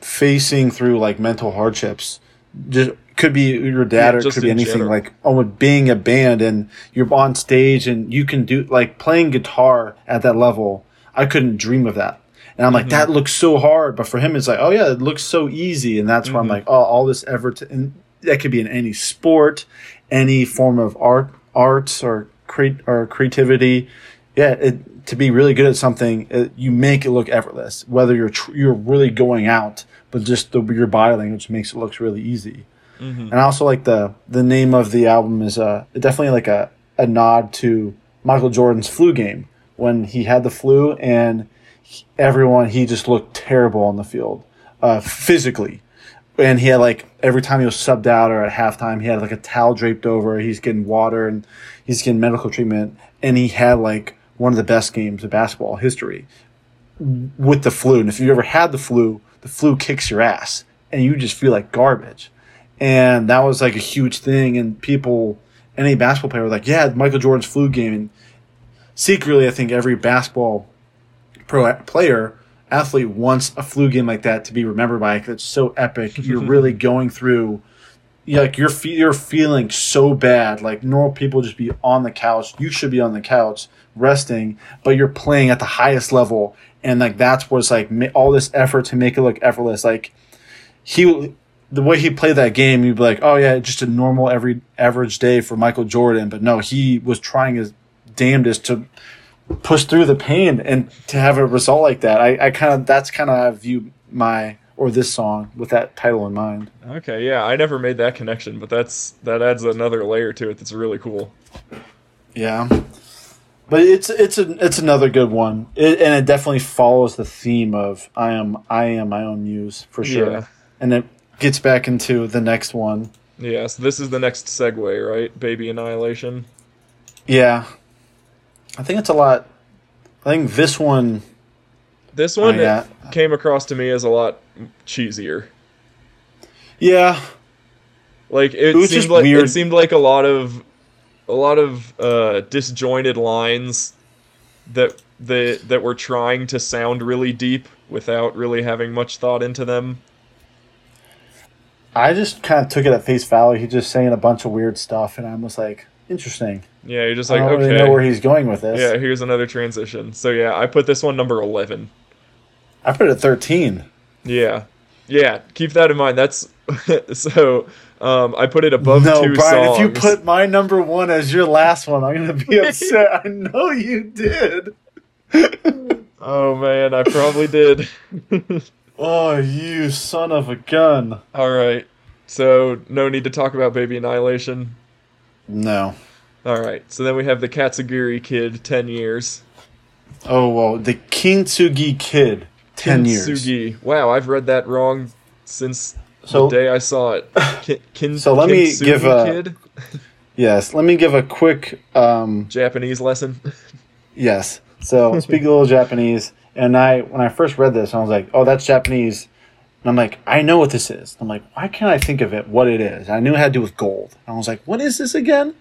facing through like mental hardships. Just could be your dad Yeah, or it could be anything general. like oh, being a band and you're on stage and you can do like playing guitar at that level. I couldn't dream of that. And I'm like, Mhm. that looks so hard. But for him, it's like, oh yeah, it looks so easy. And that's where I'm Mhm. like, oh, all this effort. And that could be in any sport, any form of art, arts or create or creativity. Yeah, it, to be really good at something, it, you make it look effortless. Whether you're tr- you're really going out, but just the, your body language makes it look really easy. hmm And I also like the the name of the album is uh definitely like a, a nod to Michael Jordan's flu game when he had the flu and he- everyone he just looked terrible on the field uh, physically. And he had like every time he was subbed out or at halftime, he had like a towel draped over. He's getting water and he's getting medical treatment, and he had like one of the best games of basketball history with the flu. And if you ever had the flu, the flu kicks your ass, and you just feel like garbage. And that was like a huge thing and people any basketball player were like yeah michael jordan's flu game. And secretly i think every basketball pro player athlete wants a flu game like that to be remembered by 'cause it's so epic. You're really going through like you're fe- you're feeling so bad like normal people just be on the couch you should be on the couch resting but you're playing at the highest level and like that's what's like ma- all this effort to make it look effortless like he the way he played that game, you'd be like, oh yeah, just a normal every average day for Michael Jordan. But no, he was trying his damnedest to push through the pain and to have a result like that. I, I kind of that's kind of view my or this song with that title in mind. Okay, yeah, I never made that connection, but that's that adds another layer to it that's really cool. Yeah, but it's it's a it's another good one, it, and it definitely follows the theme of I am I am my own muse for sure, Yeah. and it gets back into the next one. Yeah, so this is the next segue, right? Baby Annihilation. Yeah, I think it's a lot. I think this one. This one Oh, yeah. came across to me as a lot cheesier. Yeah, Like it, It seemed just like it seemed like a lot of a lot of uh, disjointed lines that that that were trying to sound really deep without really having much thought into them. I just kind of took it at face value. He's just saying a bunch of weird stuff, and I was like, interesting. Yeah, you're just I like don't okay. really know where he's going with this. yeah, here's another transition. So yeah, I put this one number 11. I put it at thirteen. Yeah. yeah, keep that in mind. That's so. Um, I put it above no, two Bryan, songs. if you put my number one as your last one, I'm gonna be upset. I know you did. oh man, I probably did. oh, you son of a gun. All right, so no need to talk about Baby Annihilation. No. All right, so then we have the Katsugiri Kid, ten years. Oh well, the Kintsugi Kid, ten years. Wow, I've read that wrong since So- the day I saw it. Kin, kin, So let me give a- Kid Yes, let me give a quick um, Japanese lesson. Yes. So speak a little Japanese, and I when I first read this, I was like, "Oh, that's Japanese," and I'm like, "I know what this is." I'm like, "Why can't I think of it? What it is?" I knew it had to do with gold. And I was like, "What is this again?"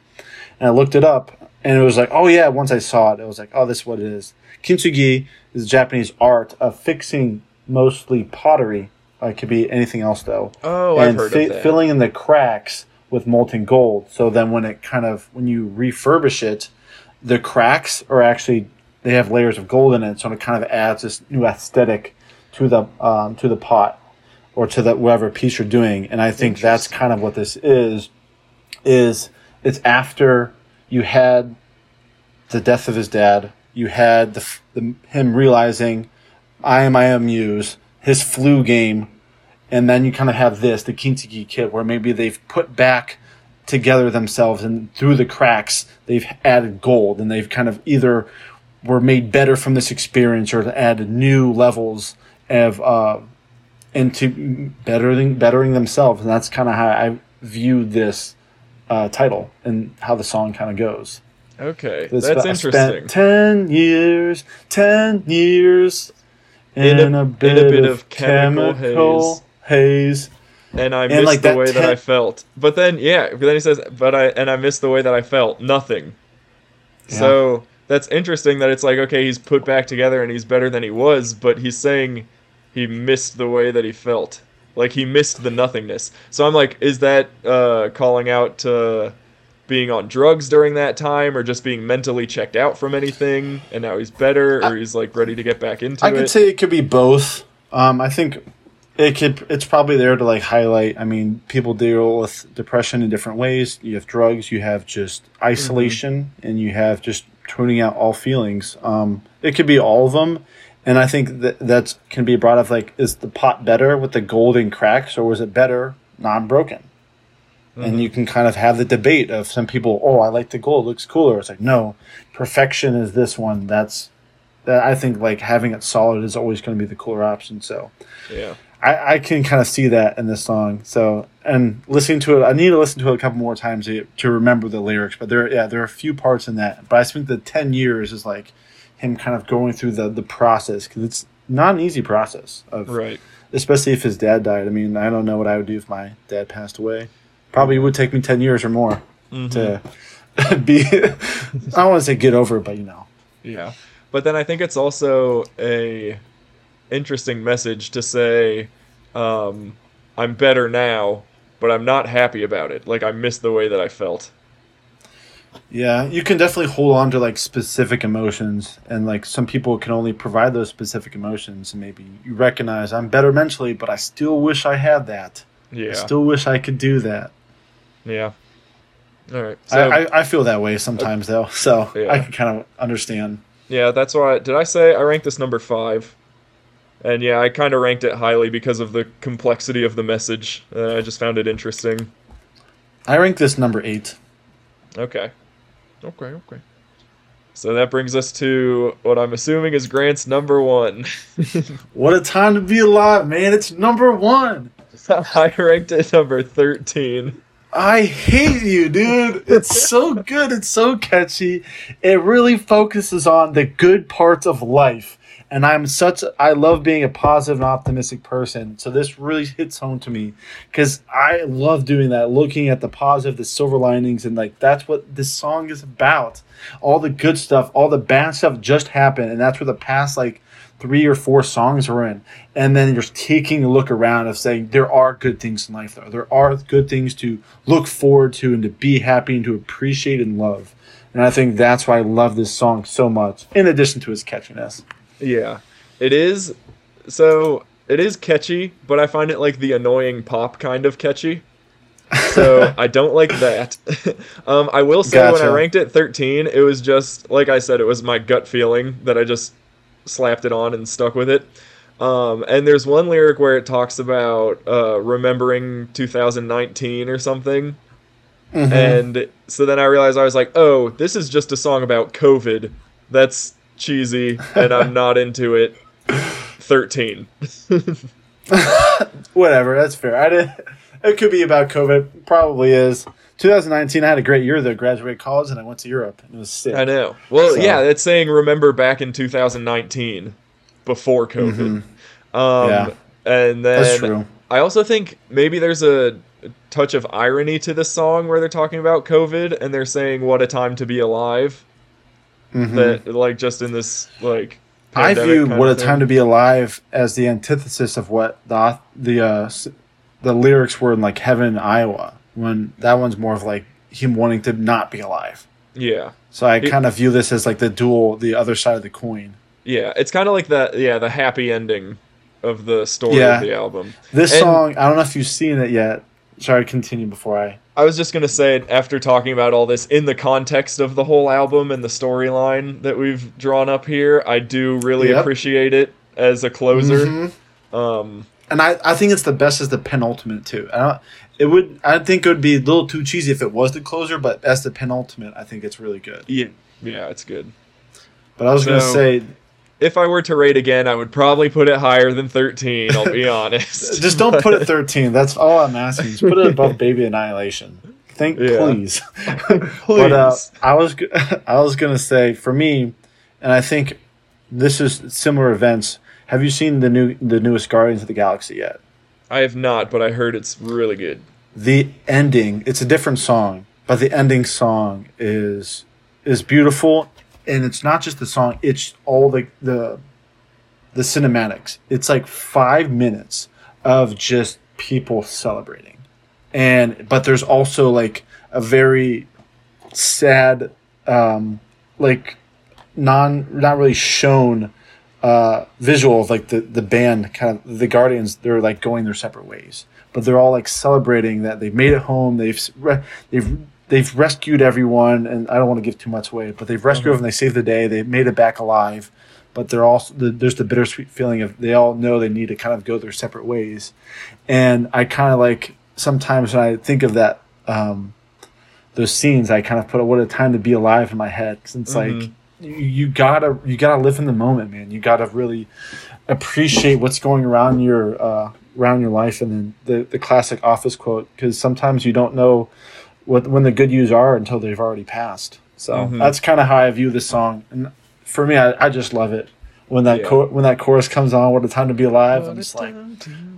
And I looked it up, and it was like, "Oh yeah." Once I saw it, it was like, "Oh, this is what it is." Kintsugi is a Japanese art of fixing mostly pottery. Uh, it could be anything else though Oh, I've and heard fi- of that. filling in the cracks with molten gold. So then when it kind of when you refurbish it, the cracks are actually they have layers of gold in it, so it kind of adds this new aesthetic to the um, to the pot or to the whatever piece you're doing. And I think that's kind of what this is. Is it's after you had the death of his dad, you had the, the him realizing I am I am muse, his flu game, and then you kind of have this the Kintsugi kid where maybe they've put back together themselves and through the cracks they've added gold and they've kind of either were made better from this experience or added new levels of uh, into bettering bettering themselves and that's kind of how I viewed this uh, title and how the song kind of goes. Okay, that's I interesting. Spent ten years, ten years in, In a- a, bit in a bit of, chemical chemical haze. and I And, missed like, the that way that I felt. But then, yeah, but then he says, "But I and I missed the way that I felt. Nothing." So that's interesting that it's like, okay, he's put back together and he's better than he was, but he's saying he missed the way that he felt. Like he missed the nothingness. So I'm like, is that uh, calling out to being on drugs during that time, or just being mentally checked out from anything, and now he's better, or he's like ready to get back into I it? I could say it could be both. Um, I think it could. It's probably there to like highlight. I mean, people deal with depression in different ways. You have drugs. You have just isolation, and you have just tuning out all feelings. Um, it could be all of them, and I think that that's can be brought up. Like, is the pot better with the golden cracks, or was it better non-broken? And you can kind of have the debate of some people. Oh, I like the gold; it looks cooler. It's like no, perfection is this one. That's that I think like having it solid is always going to be the cooler option. So yeah. I, I can kind of see that in this song. So and listening to it, I need to listen to it a couple more times to, to remember the lyrics. But there, yeah, there are a few parts in that. But I think the ten years is like him kind of going through the the process because it's not an easy process of Right. especially if his dad died. I mean, I don't know what I would do if my dad passed away. Probably would take me ten years or more to be. I don't want to say get over it, but you know. Yeah. But then I think it's also a interesting message to say um, I'm better now, but I'm not happy about it. Like I miss the way that I felt. Yeah, you can definitely hold on to like specific emotions, and like some people can only provide those specific emotions. And maybe you recognize I'm better mentally, but I still wish I had that. Yeah. I still wish I could do that. Yeah. All right. So I, I, I feel that way sometimes though, so Yeah. I can kind of understand. yeah, that's why. Did I say I ranked this number five? And yeah, I kind of ranked it highly because of the complexity of the message. Uh, I just found it interesting. I ranked this number eight. Okay. Okay, okay. So that brings us to what I'm assuming is Grant's number one. What a time to be alive, man! It's number one. I ranked it number 13. I hate you, dude. It's so good. It's so catchy. It really focuses on the good parts of life. And I'm such, I love being a positive and optimistic person. So this really hits home to me because I love doing that, looking at the positive, the silver linings. And like, that's what this song is about. All the good stuff, all the bad stuff just happened. And that's where the past, like, three or four songs are in and then you're taking a look around of saying there are good things in life though there are good things to look forward to and to be happy and to appreciate and love and i think that's why i love this song so much in addition to its catchiness Yeah, it is. So it is catchy, but I find it like the annoying pop kind of catchy. So I don't like that. um, I will say when I ranked it 13, it was just like I said, it was my gut feeling that I just slapped it on and stuck with it. Um, and there's one lyric where it talks about uh, remembering 2019 or something. Mhm. And so then I realized I was like, oh, this is just a song about COVID. That's cheesy, and I'm not into it. 13. Whatever, that's fair. I did. It could be about COVID. Probably is. 2019, I had a great year though. Graduated college and I went to Europe. and It was sick. I know. Well, So- yeah, it's saying remember back in 2019 before COVID. Um, Mm-hmm. Yeah. And then That's true. I also think maybe there's a touch of irony to this song where they're talking about COVID and they're saying what a time to be alive. Mhm. That like just in this like I view "What a Time to. Be Alive" as the antithesis of what the the uh, the lyrics were in like "Heaven Iowa." When that one's more of like him wanting to not be alive. Yeah. So I kind of view this as like the dual, the other side of the coin. Yeah, it's kind of like the yeah, the happy ending of the story Yeah. of the album. This And- song, I don't know if you've seen it yet. Sorry, to continue before I. I was just gonna say, after talking about all this in the context of the whole album and the storyline that we've drawn up here, I do really Yep. appreciate it as a closer. Mhm. Um, And I, I think it's the best as the penultimate too. I don't, it would I think it would be a little too cheesy if it was the closer, but as the penultimate, I think it's really good. yeah, yeah, it's good. But I was gonna say, If I were to rate again, I would probably put it higher than thirteen. I'll be honest. just don't put it thirteen. That's all I'm asking. Just put it above Baby Annihilation. Think, Yeah. please. But uh, Please. I was I was gonna say for me, and I think this is similar events. Have you seen the new the newest Guardians of the Galaxy yet? I have not, but I heard it's really good. the ending it's a different song but the ending song is is beautiful and it's not just the song it's all the the the cinematics it's like five minutes of just people celebrating and but there's also like a very sad um like non not really shown uh visual of like the the band kind of the guardians they're like going their separate ways. But they're all like celebrating that they've made it home they've re- they've they've rescued everyone and i don't want to give too much away but they've rescued everyone they saved the day they made it back alive. But they're also the, there's the bittersweet feeling of they all know they need to kind of go their separate ways. And i kind of like sometimes when i think of that um those scenes i kind of put a what a time to be alive in my head. Since like Mhm. You, you gotta you gotta live in the moment man. You gotta really appreciate what's going around your uh around your life and then the the classic office quote because sometimes you don't know what when the good years are until they've already passed. So Mhm. that's kind of how i view this song. And for me i, I just love it. When that Yeah. cho- when that chorus comes on what a time to be alive i'm just like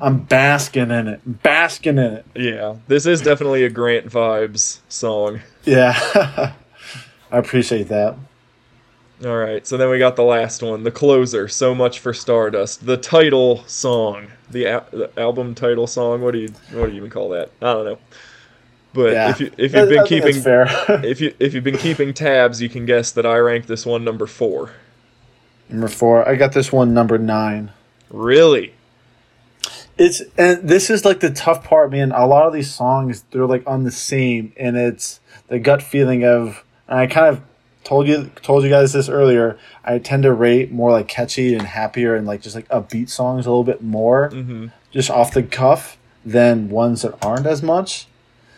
i'm basking in it basking in it. Yeah, this is definitely a Grant vibes song. yeah. I appreciate that All right, so then we got the last one, the closer. So much for Stardust, the title song, the, al- the album title song. What do you what do you even call that? I don't know. But yeah if you if you've been keeping if you if you've been keeping tabs, you can guess that I ranked this one number four. number four i got this one number nine Really? It's and this is like the tough part, man. A lot of these songs they're like on the same, and it's the gut feeling of. And I kind of told you told you guys this earlier. I tend to rate more like catchy and happier and like just like upbeat songs a little bit more, Mm-hmm. just off the cuff than ones that aren't as much.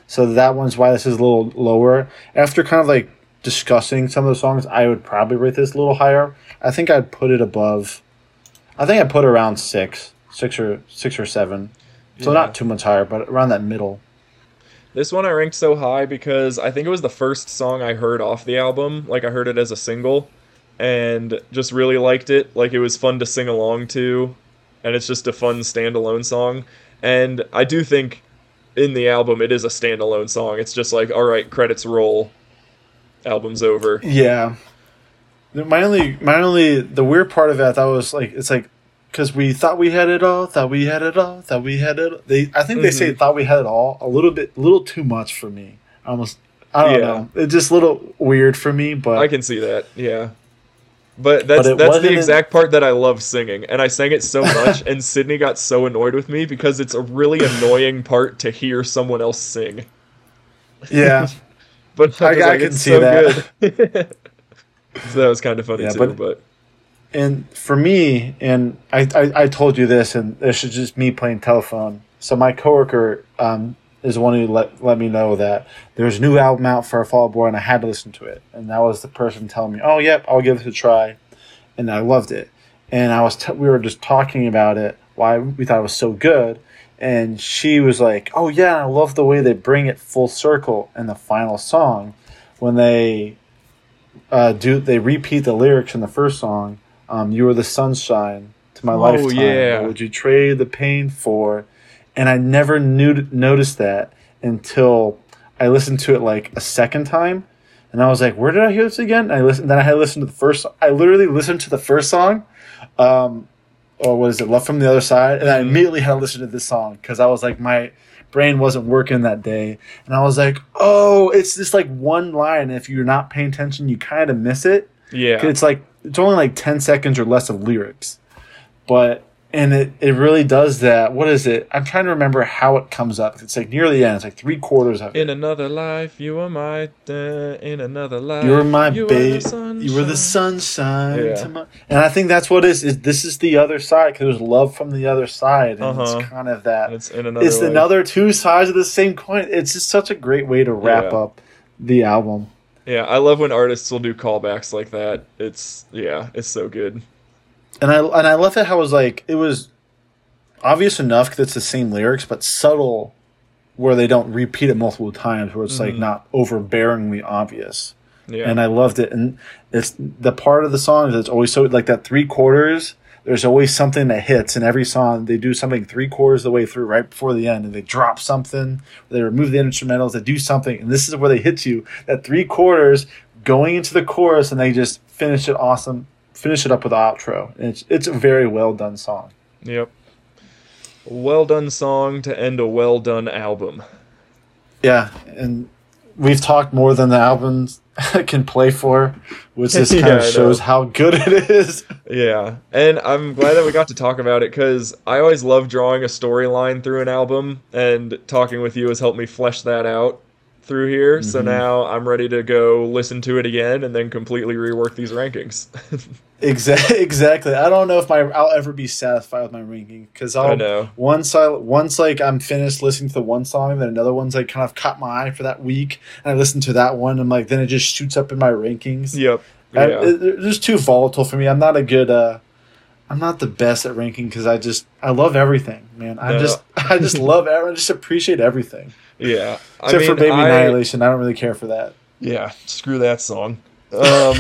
So that one's why this is a little lower. After kind of like discussing some of the songs, I would probably rate this a little higher. I think I'd put it above. I think I'd put around six, six or six or seven. So Yeah. not too much higher, but around that middle. This one I ranked so high because I think it was the first song I heard off the album. Like I heard it as a single and just really liked it. Like it was fun to sing along to and it's just a fun standalone song. And I do think in the album it is a standalone song. It's just like all right, credits roll. Album's over. Yeah. My only, my only, the weird part of that thought was like, it's like, because we thought we had it all, thought we had it all, thought we had it. They, I think they say mm-hmm. thought we had it all a little bit, a little too much for me. Almost, I don't Yeah. know. It's just a little weird for me, but I can see that. Yeah. But that's But that's the exact part that I love singing, and I sang it so much, and Sydney got so annoyed with me because it's a really annoying part to hear someone else sing. Yeah, But I, I- was I can see so that. good. so that was kind of funny Yeah, too. but- But, and for me, and I, I, I told you this, and this is just me playing telephone. So my coworker um, is the one who let let me know that there's a new album out for Fall Out Boy, and I had to listen to it. And that was the person telling me, "Oh, yep, I'll give it a try," and I loved it. And I was t- we were just talking about it, why we thought it was so good, and she was like, "Oh yeah, I love the way they bring it full circle in the final song, when they uh, do they repeat the lyrics in the first song." Um, you were the sunshine to my Oh, lifetime. yeah. What would you trade the pain for? And I never knew noticed that until I listened to it like a second time, and I was like, "Where did I hear this again?" And I listened. Then I had to listen to the first. I literally listened to the first song, um, or what is it? Love from the other side, and I Mhm. immediately had to listen to this song because I was like, my brain wasn't working that day, and I was like, "Oh, it's just like one line. If you're not paying attention, you kind of miss it." yeah, it's like it's only like 10 seconds or less of lyrics but and it, it really does that what is it i'm trying to remember how it comes up it's like near the end it's like three quarters of it in another life, you were my. Uh, in another life, you were my you babe you were the sunshine. sunshine Yeah. my and i think that's what it is, is this is the other side because there's love from the other side and Uh-huh. it's kind of that And It's in another. it's life. another two sides of the same coin it's just such a great way to wrap Yeah. up the album Yeah, I love when artists will do callbacks like that. It's yeah, it's so good. and I and I love it how it was like it was obvious enough because it's the same lyrics, but subtle where they don't repeat it multiple times, where it's like Mhm. not overbearingly obvious. Yeah, And I loved it, and it's the part of the song that's always so like that three quarters. There's always something that hits in every song. They do something three quarters of the way through, right before the end, and they drop something. They remove the instrumentals. They do something, and this is where they hit you that three quarters going into the chorus, and they just finish it awesome. Finish it up with the outro. And it's it's a very well done song. yep. Well done song to end a well done album. Yeah, and we've talked more than the albums can play for, which just kind Yeah, of shows how good it is. Yeah, and I'm glad that we got to talk about it because I always love drawing a storyline through an album, and talking with you has helped me flesh that out through here. So Mhm. now I'm ready to go listen to it again and then completely rework these rankings. Exactly. Exactly. I don't know if my I'll ever be satisfied with my ranking because I know. once I once like I'm finished listening to the one song, then another one's like kind of caught my eye for that week, and I listen to that one, and like then it just shoots up in my rankings. Yep. I- Yeah. it- it's just too volatile for me. I'm not a good. uh I'm not the best at ranking because I just I love everything, man. I No. just I just love. I just appreciate everything. Yeah. I Except for Baby I- Annihilation, I don't really care for that. Yeah, screw that song. Um,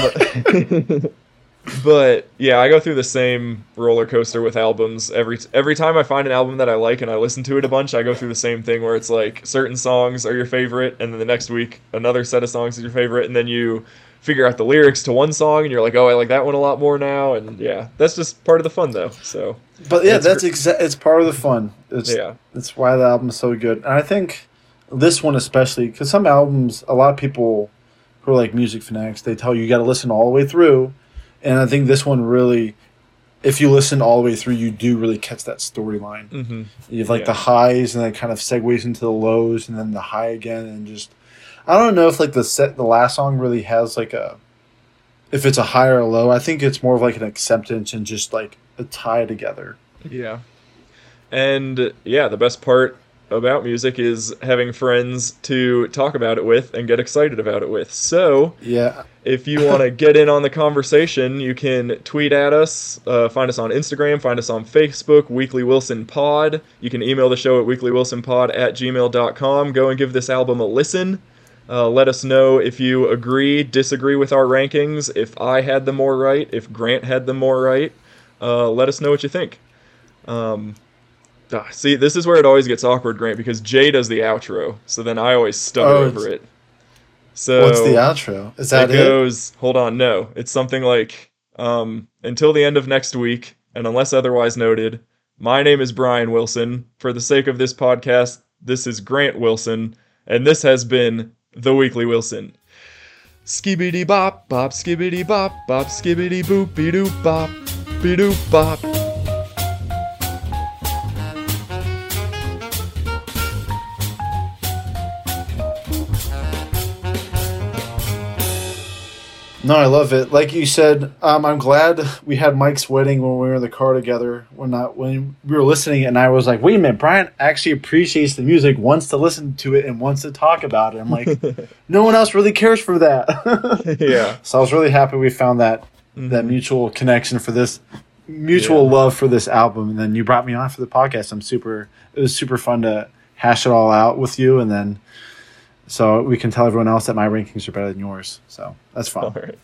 but yeah, I go through the same roller coaster with albums every every time I find an album that I like and I listen to it a bunch. I go through the same thing where it's like certain songs are your favorite, and then the next week another set of songs is your favorite, and then you figure out the lyrics to one song and you're like, oh, I like that one a lot more now, and yeah, that's just part of the fun though. So But yeah, that's gr- exa- it's part of the fun. It's yeah, That's why the album is so good. And I think this one especially, because some albums, a lot of people who are like music fanatics, they tell you you got to listen all the way through. And I think this one really, if you listen all the way through, you do really catch that storyline. hmm You have like Yeah. the highs, and then it kind of segues into the lows, and then the high again, and just I don't know if like the set the last song really has like a if it's a high or a low. I think it's more of like an acceptance and just like a tie together. yeah, and yeah, the best part about music is having friends to talk about it with and get excited about it with. So Yeah, If you want to get in on the conversation, you can tweet at us, uh, find us on Instagram, find us on Facebook, Weekly Wilson Pod. You can email the show at weeklywilsonpod at gmail.com. Go and give this album a listen. Uh, let us know if you agree, disagree with our rankings, if I had them more right, if Grant had them more right. Uh, let us know what you think. Um, ah, see, this is where it always gets awkward, Grant, because Jay does the outro, so then I always stutter Oh, over it. So what's the outro? Is that it it? goes hold on no it's something like um until the end of next week and unless otherwise noted my name is bryan wilson for the sake of this podcast this is grant wilson and this has been the weekly wilson Skibbity bop, bop, skibbity bop, bop, skibbity boopy doop bop, be bop. No, I love it. Like you said, um, I'm glad we had Mike's wedding when we were in the car together. When not when we were listening, and I was like, "Wait a minute, Bryan actually appreciates the music, wants to listen to it, and wants to talk about it." I'm like, no one else really cares for that. yeah. So I was really happy we found that Mm-hmm. that mutual connection for this mutual Yeah. love for this album, and then you brought me on for the podcast. I'm super. It was super fun to hash it all out with you, and then so we can tell everyone else that my rankings are better than yours. So that's fun. All right.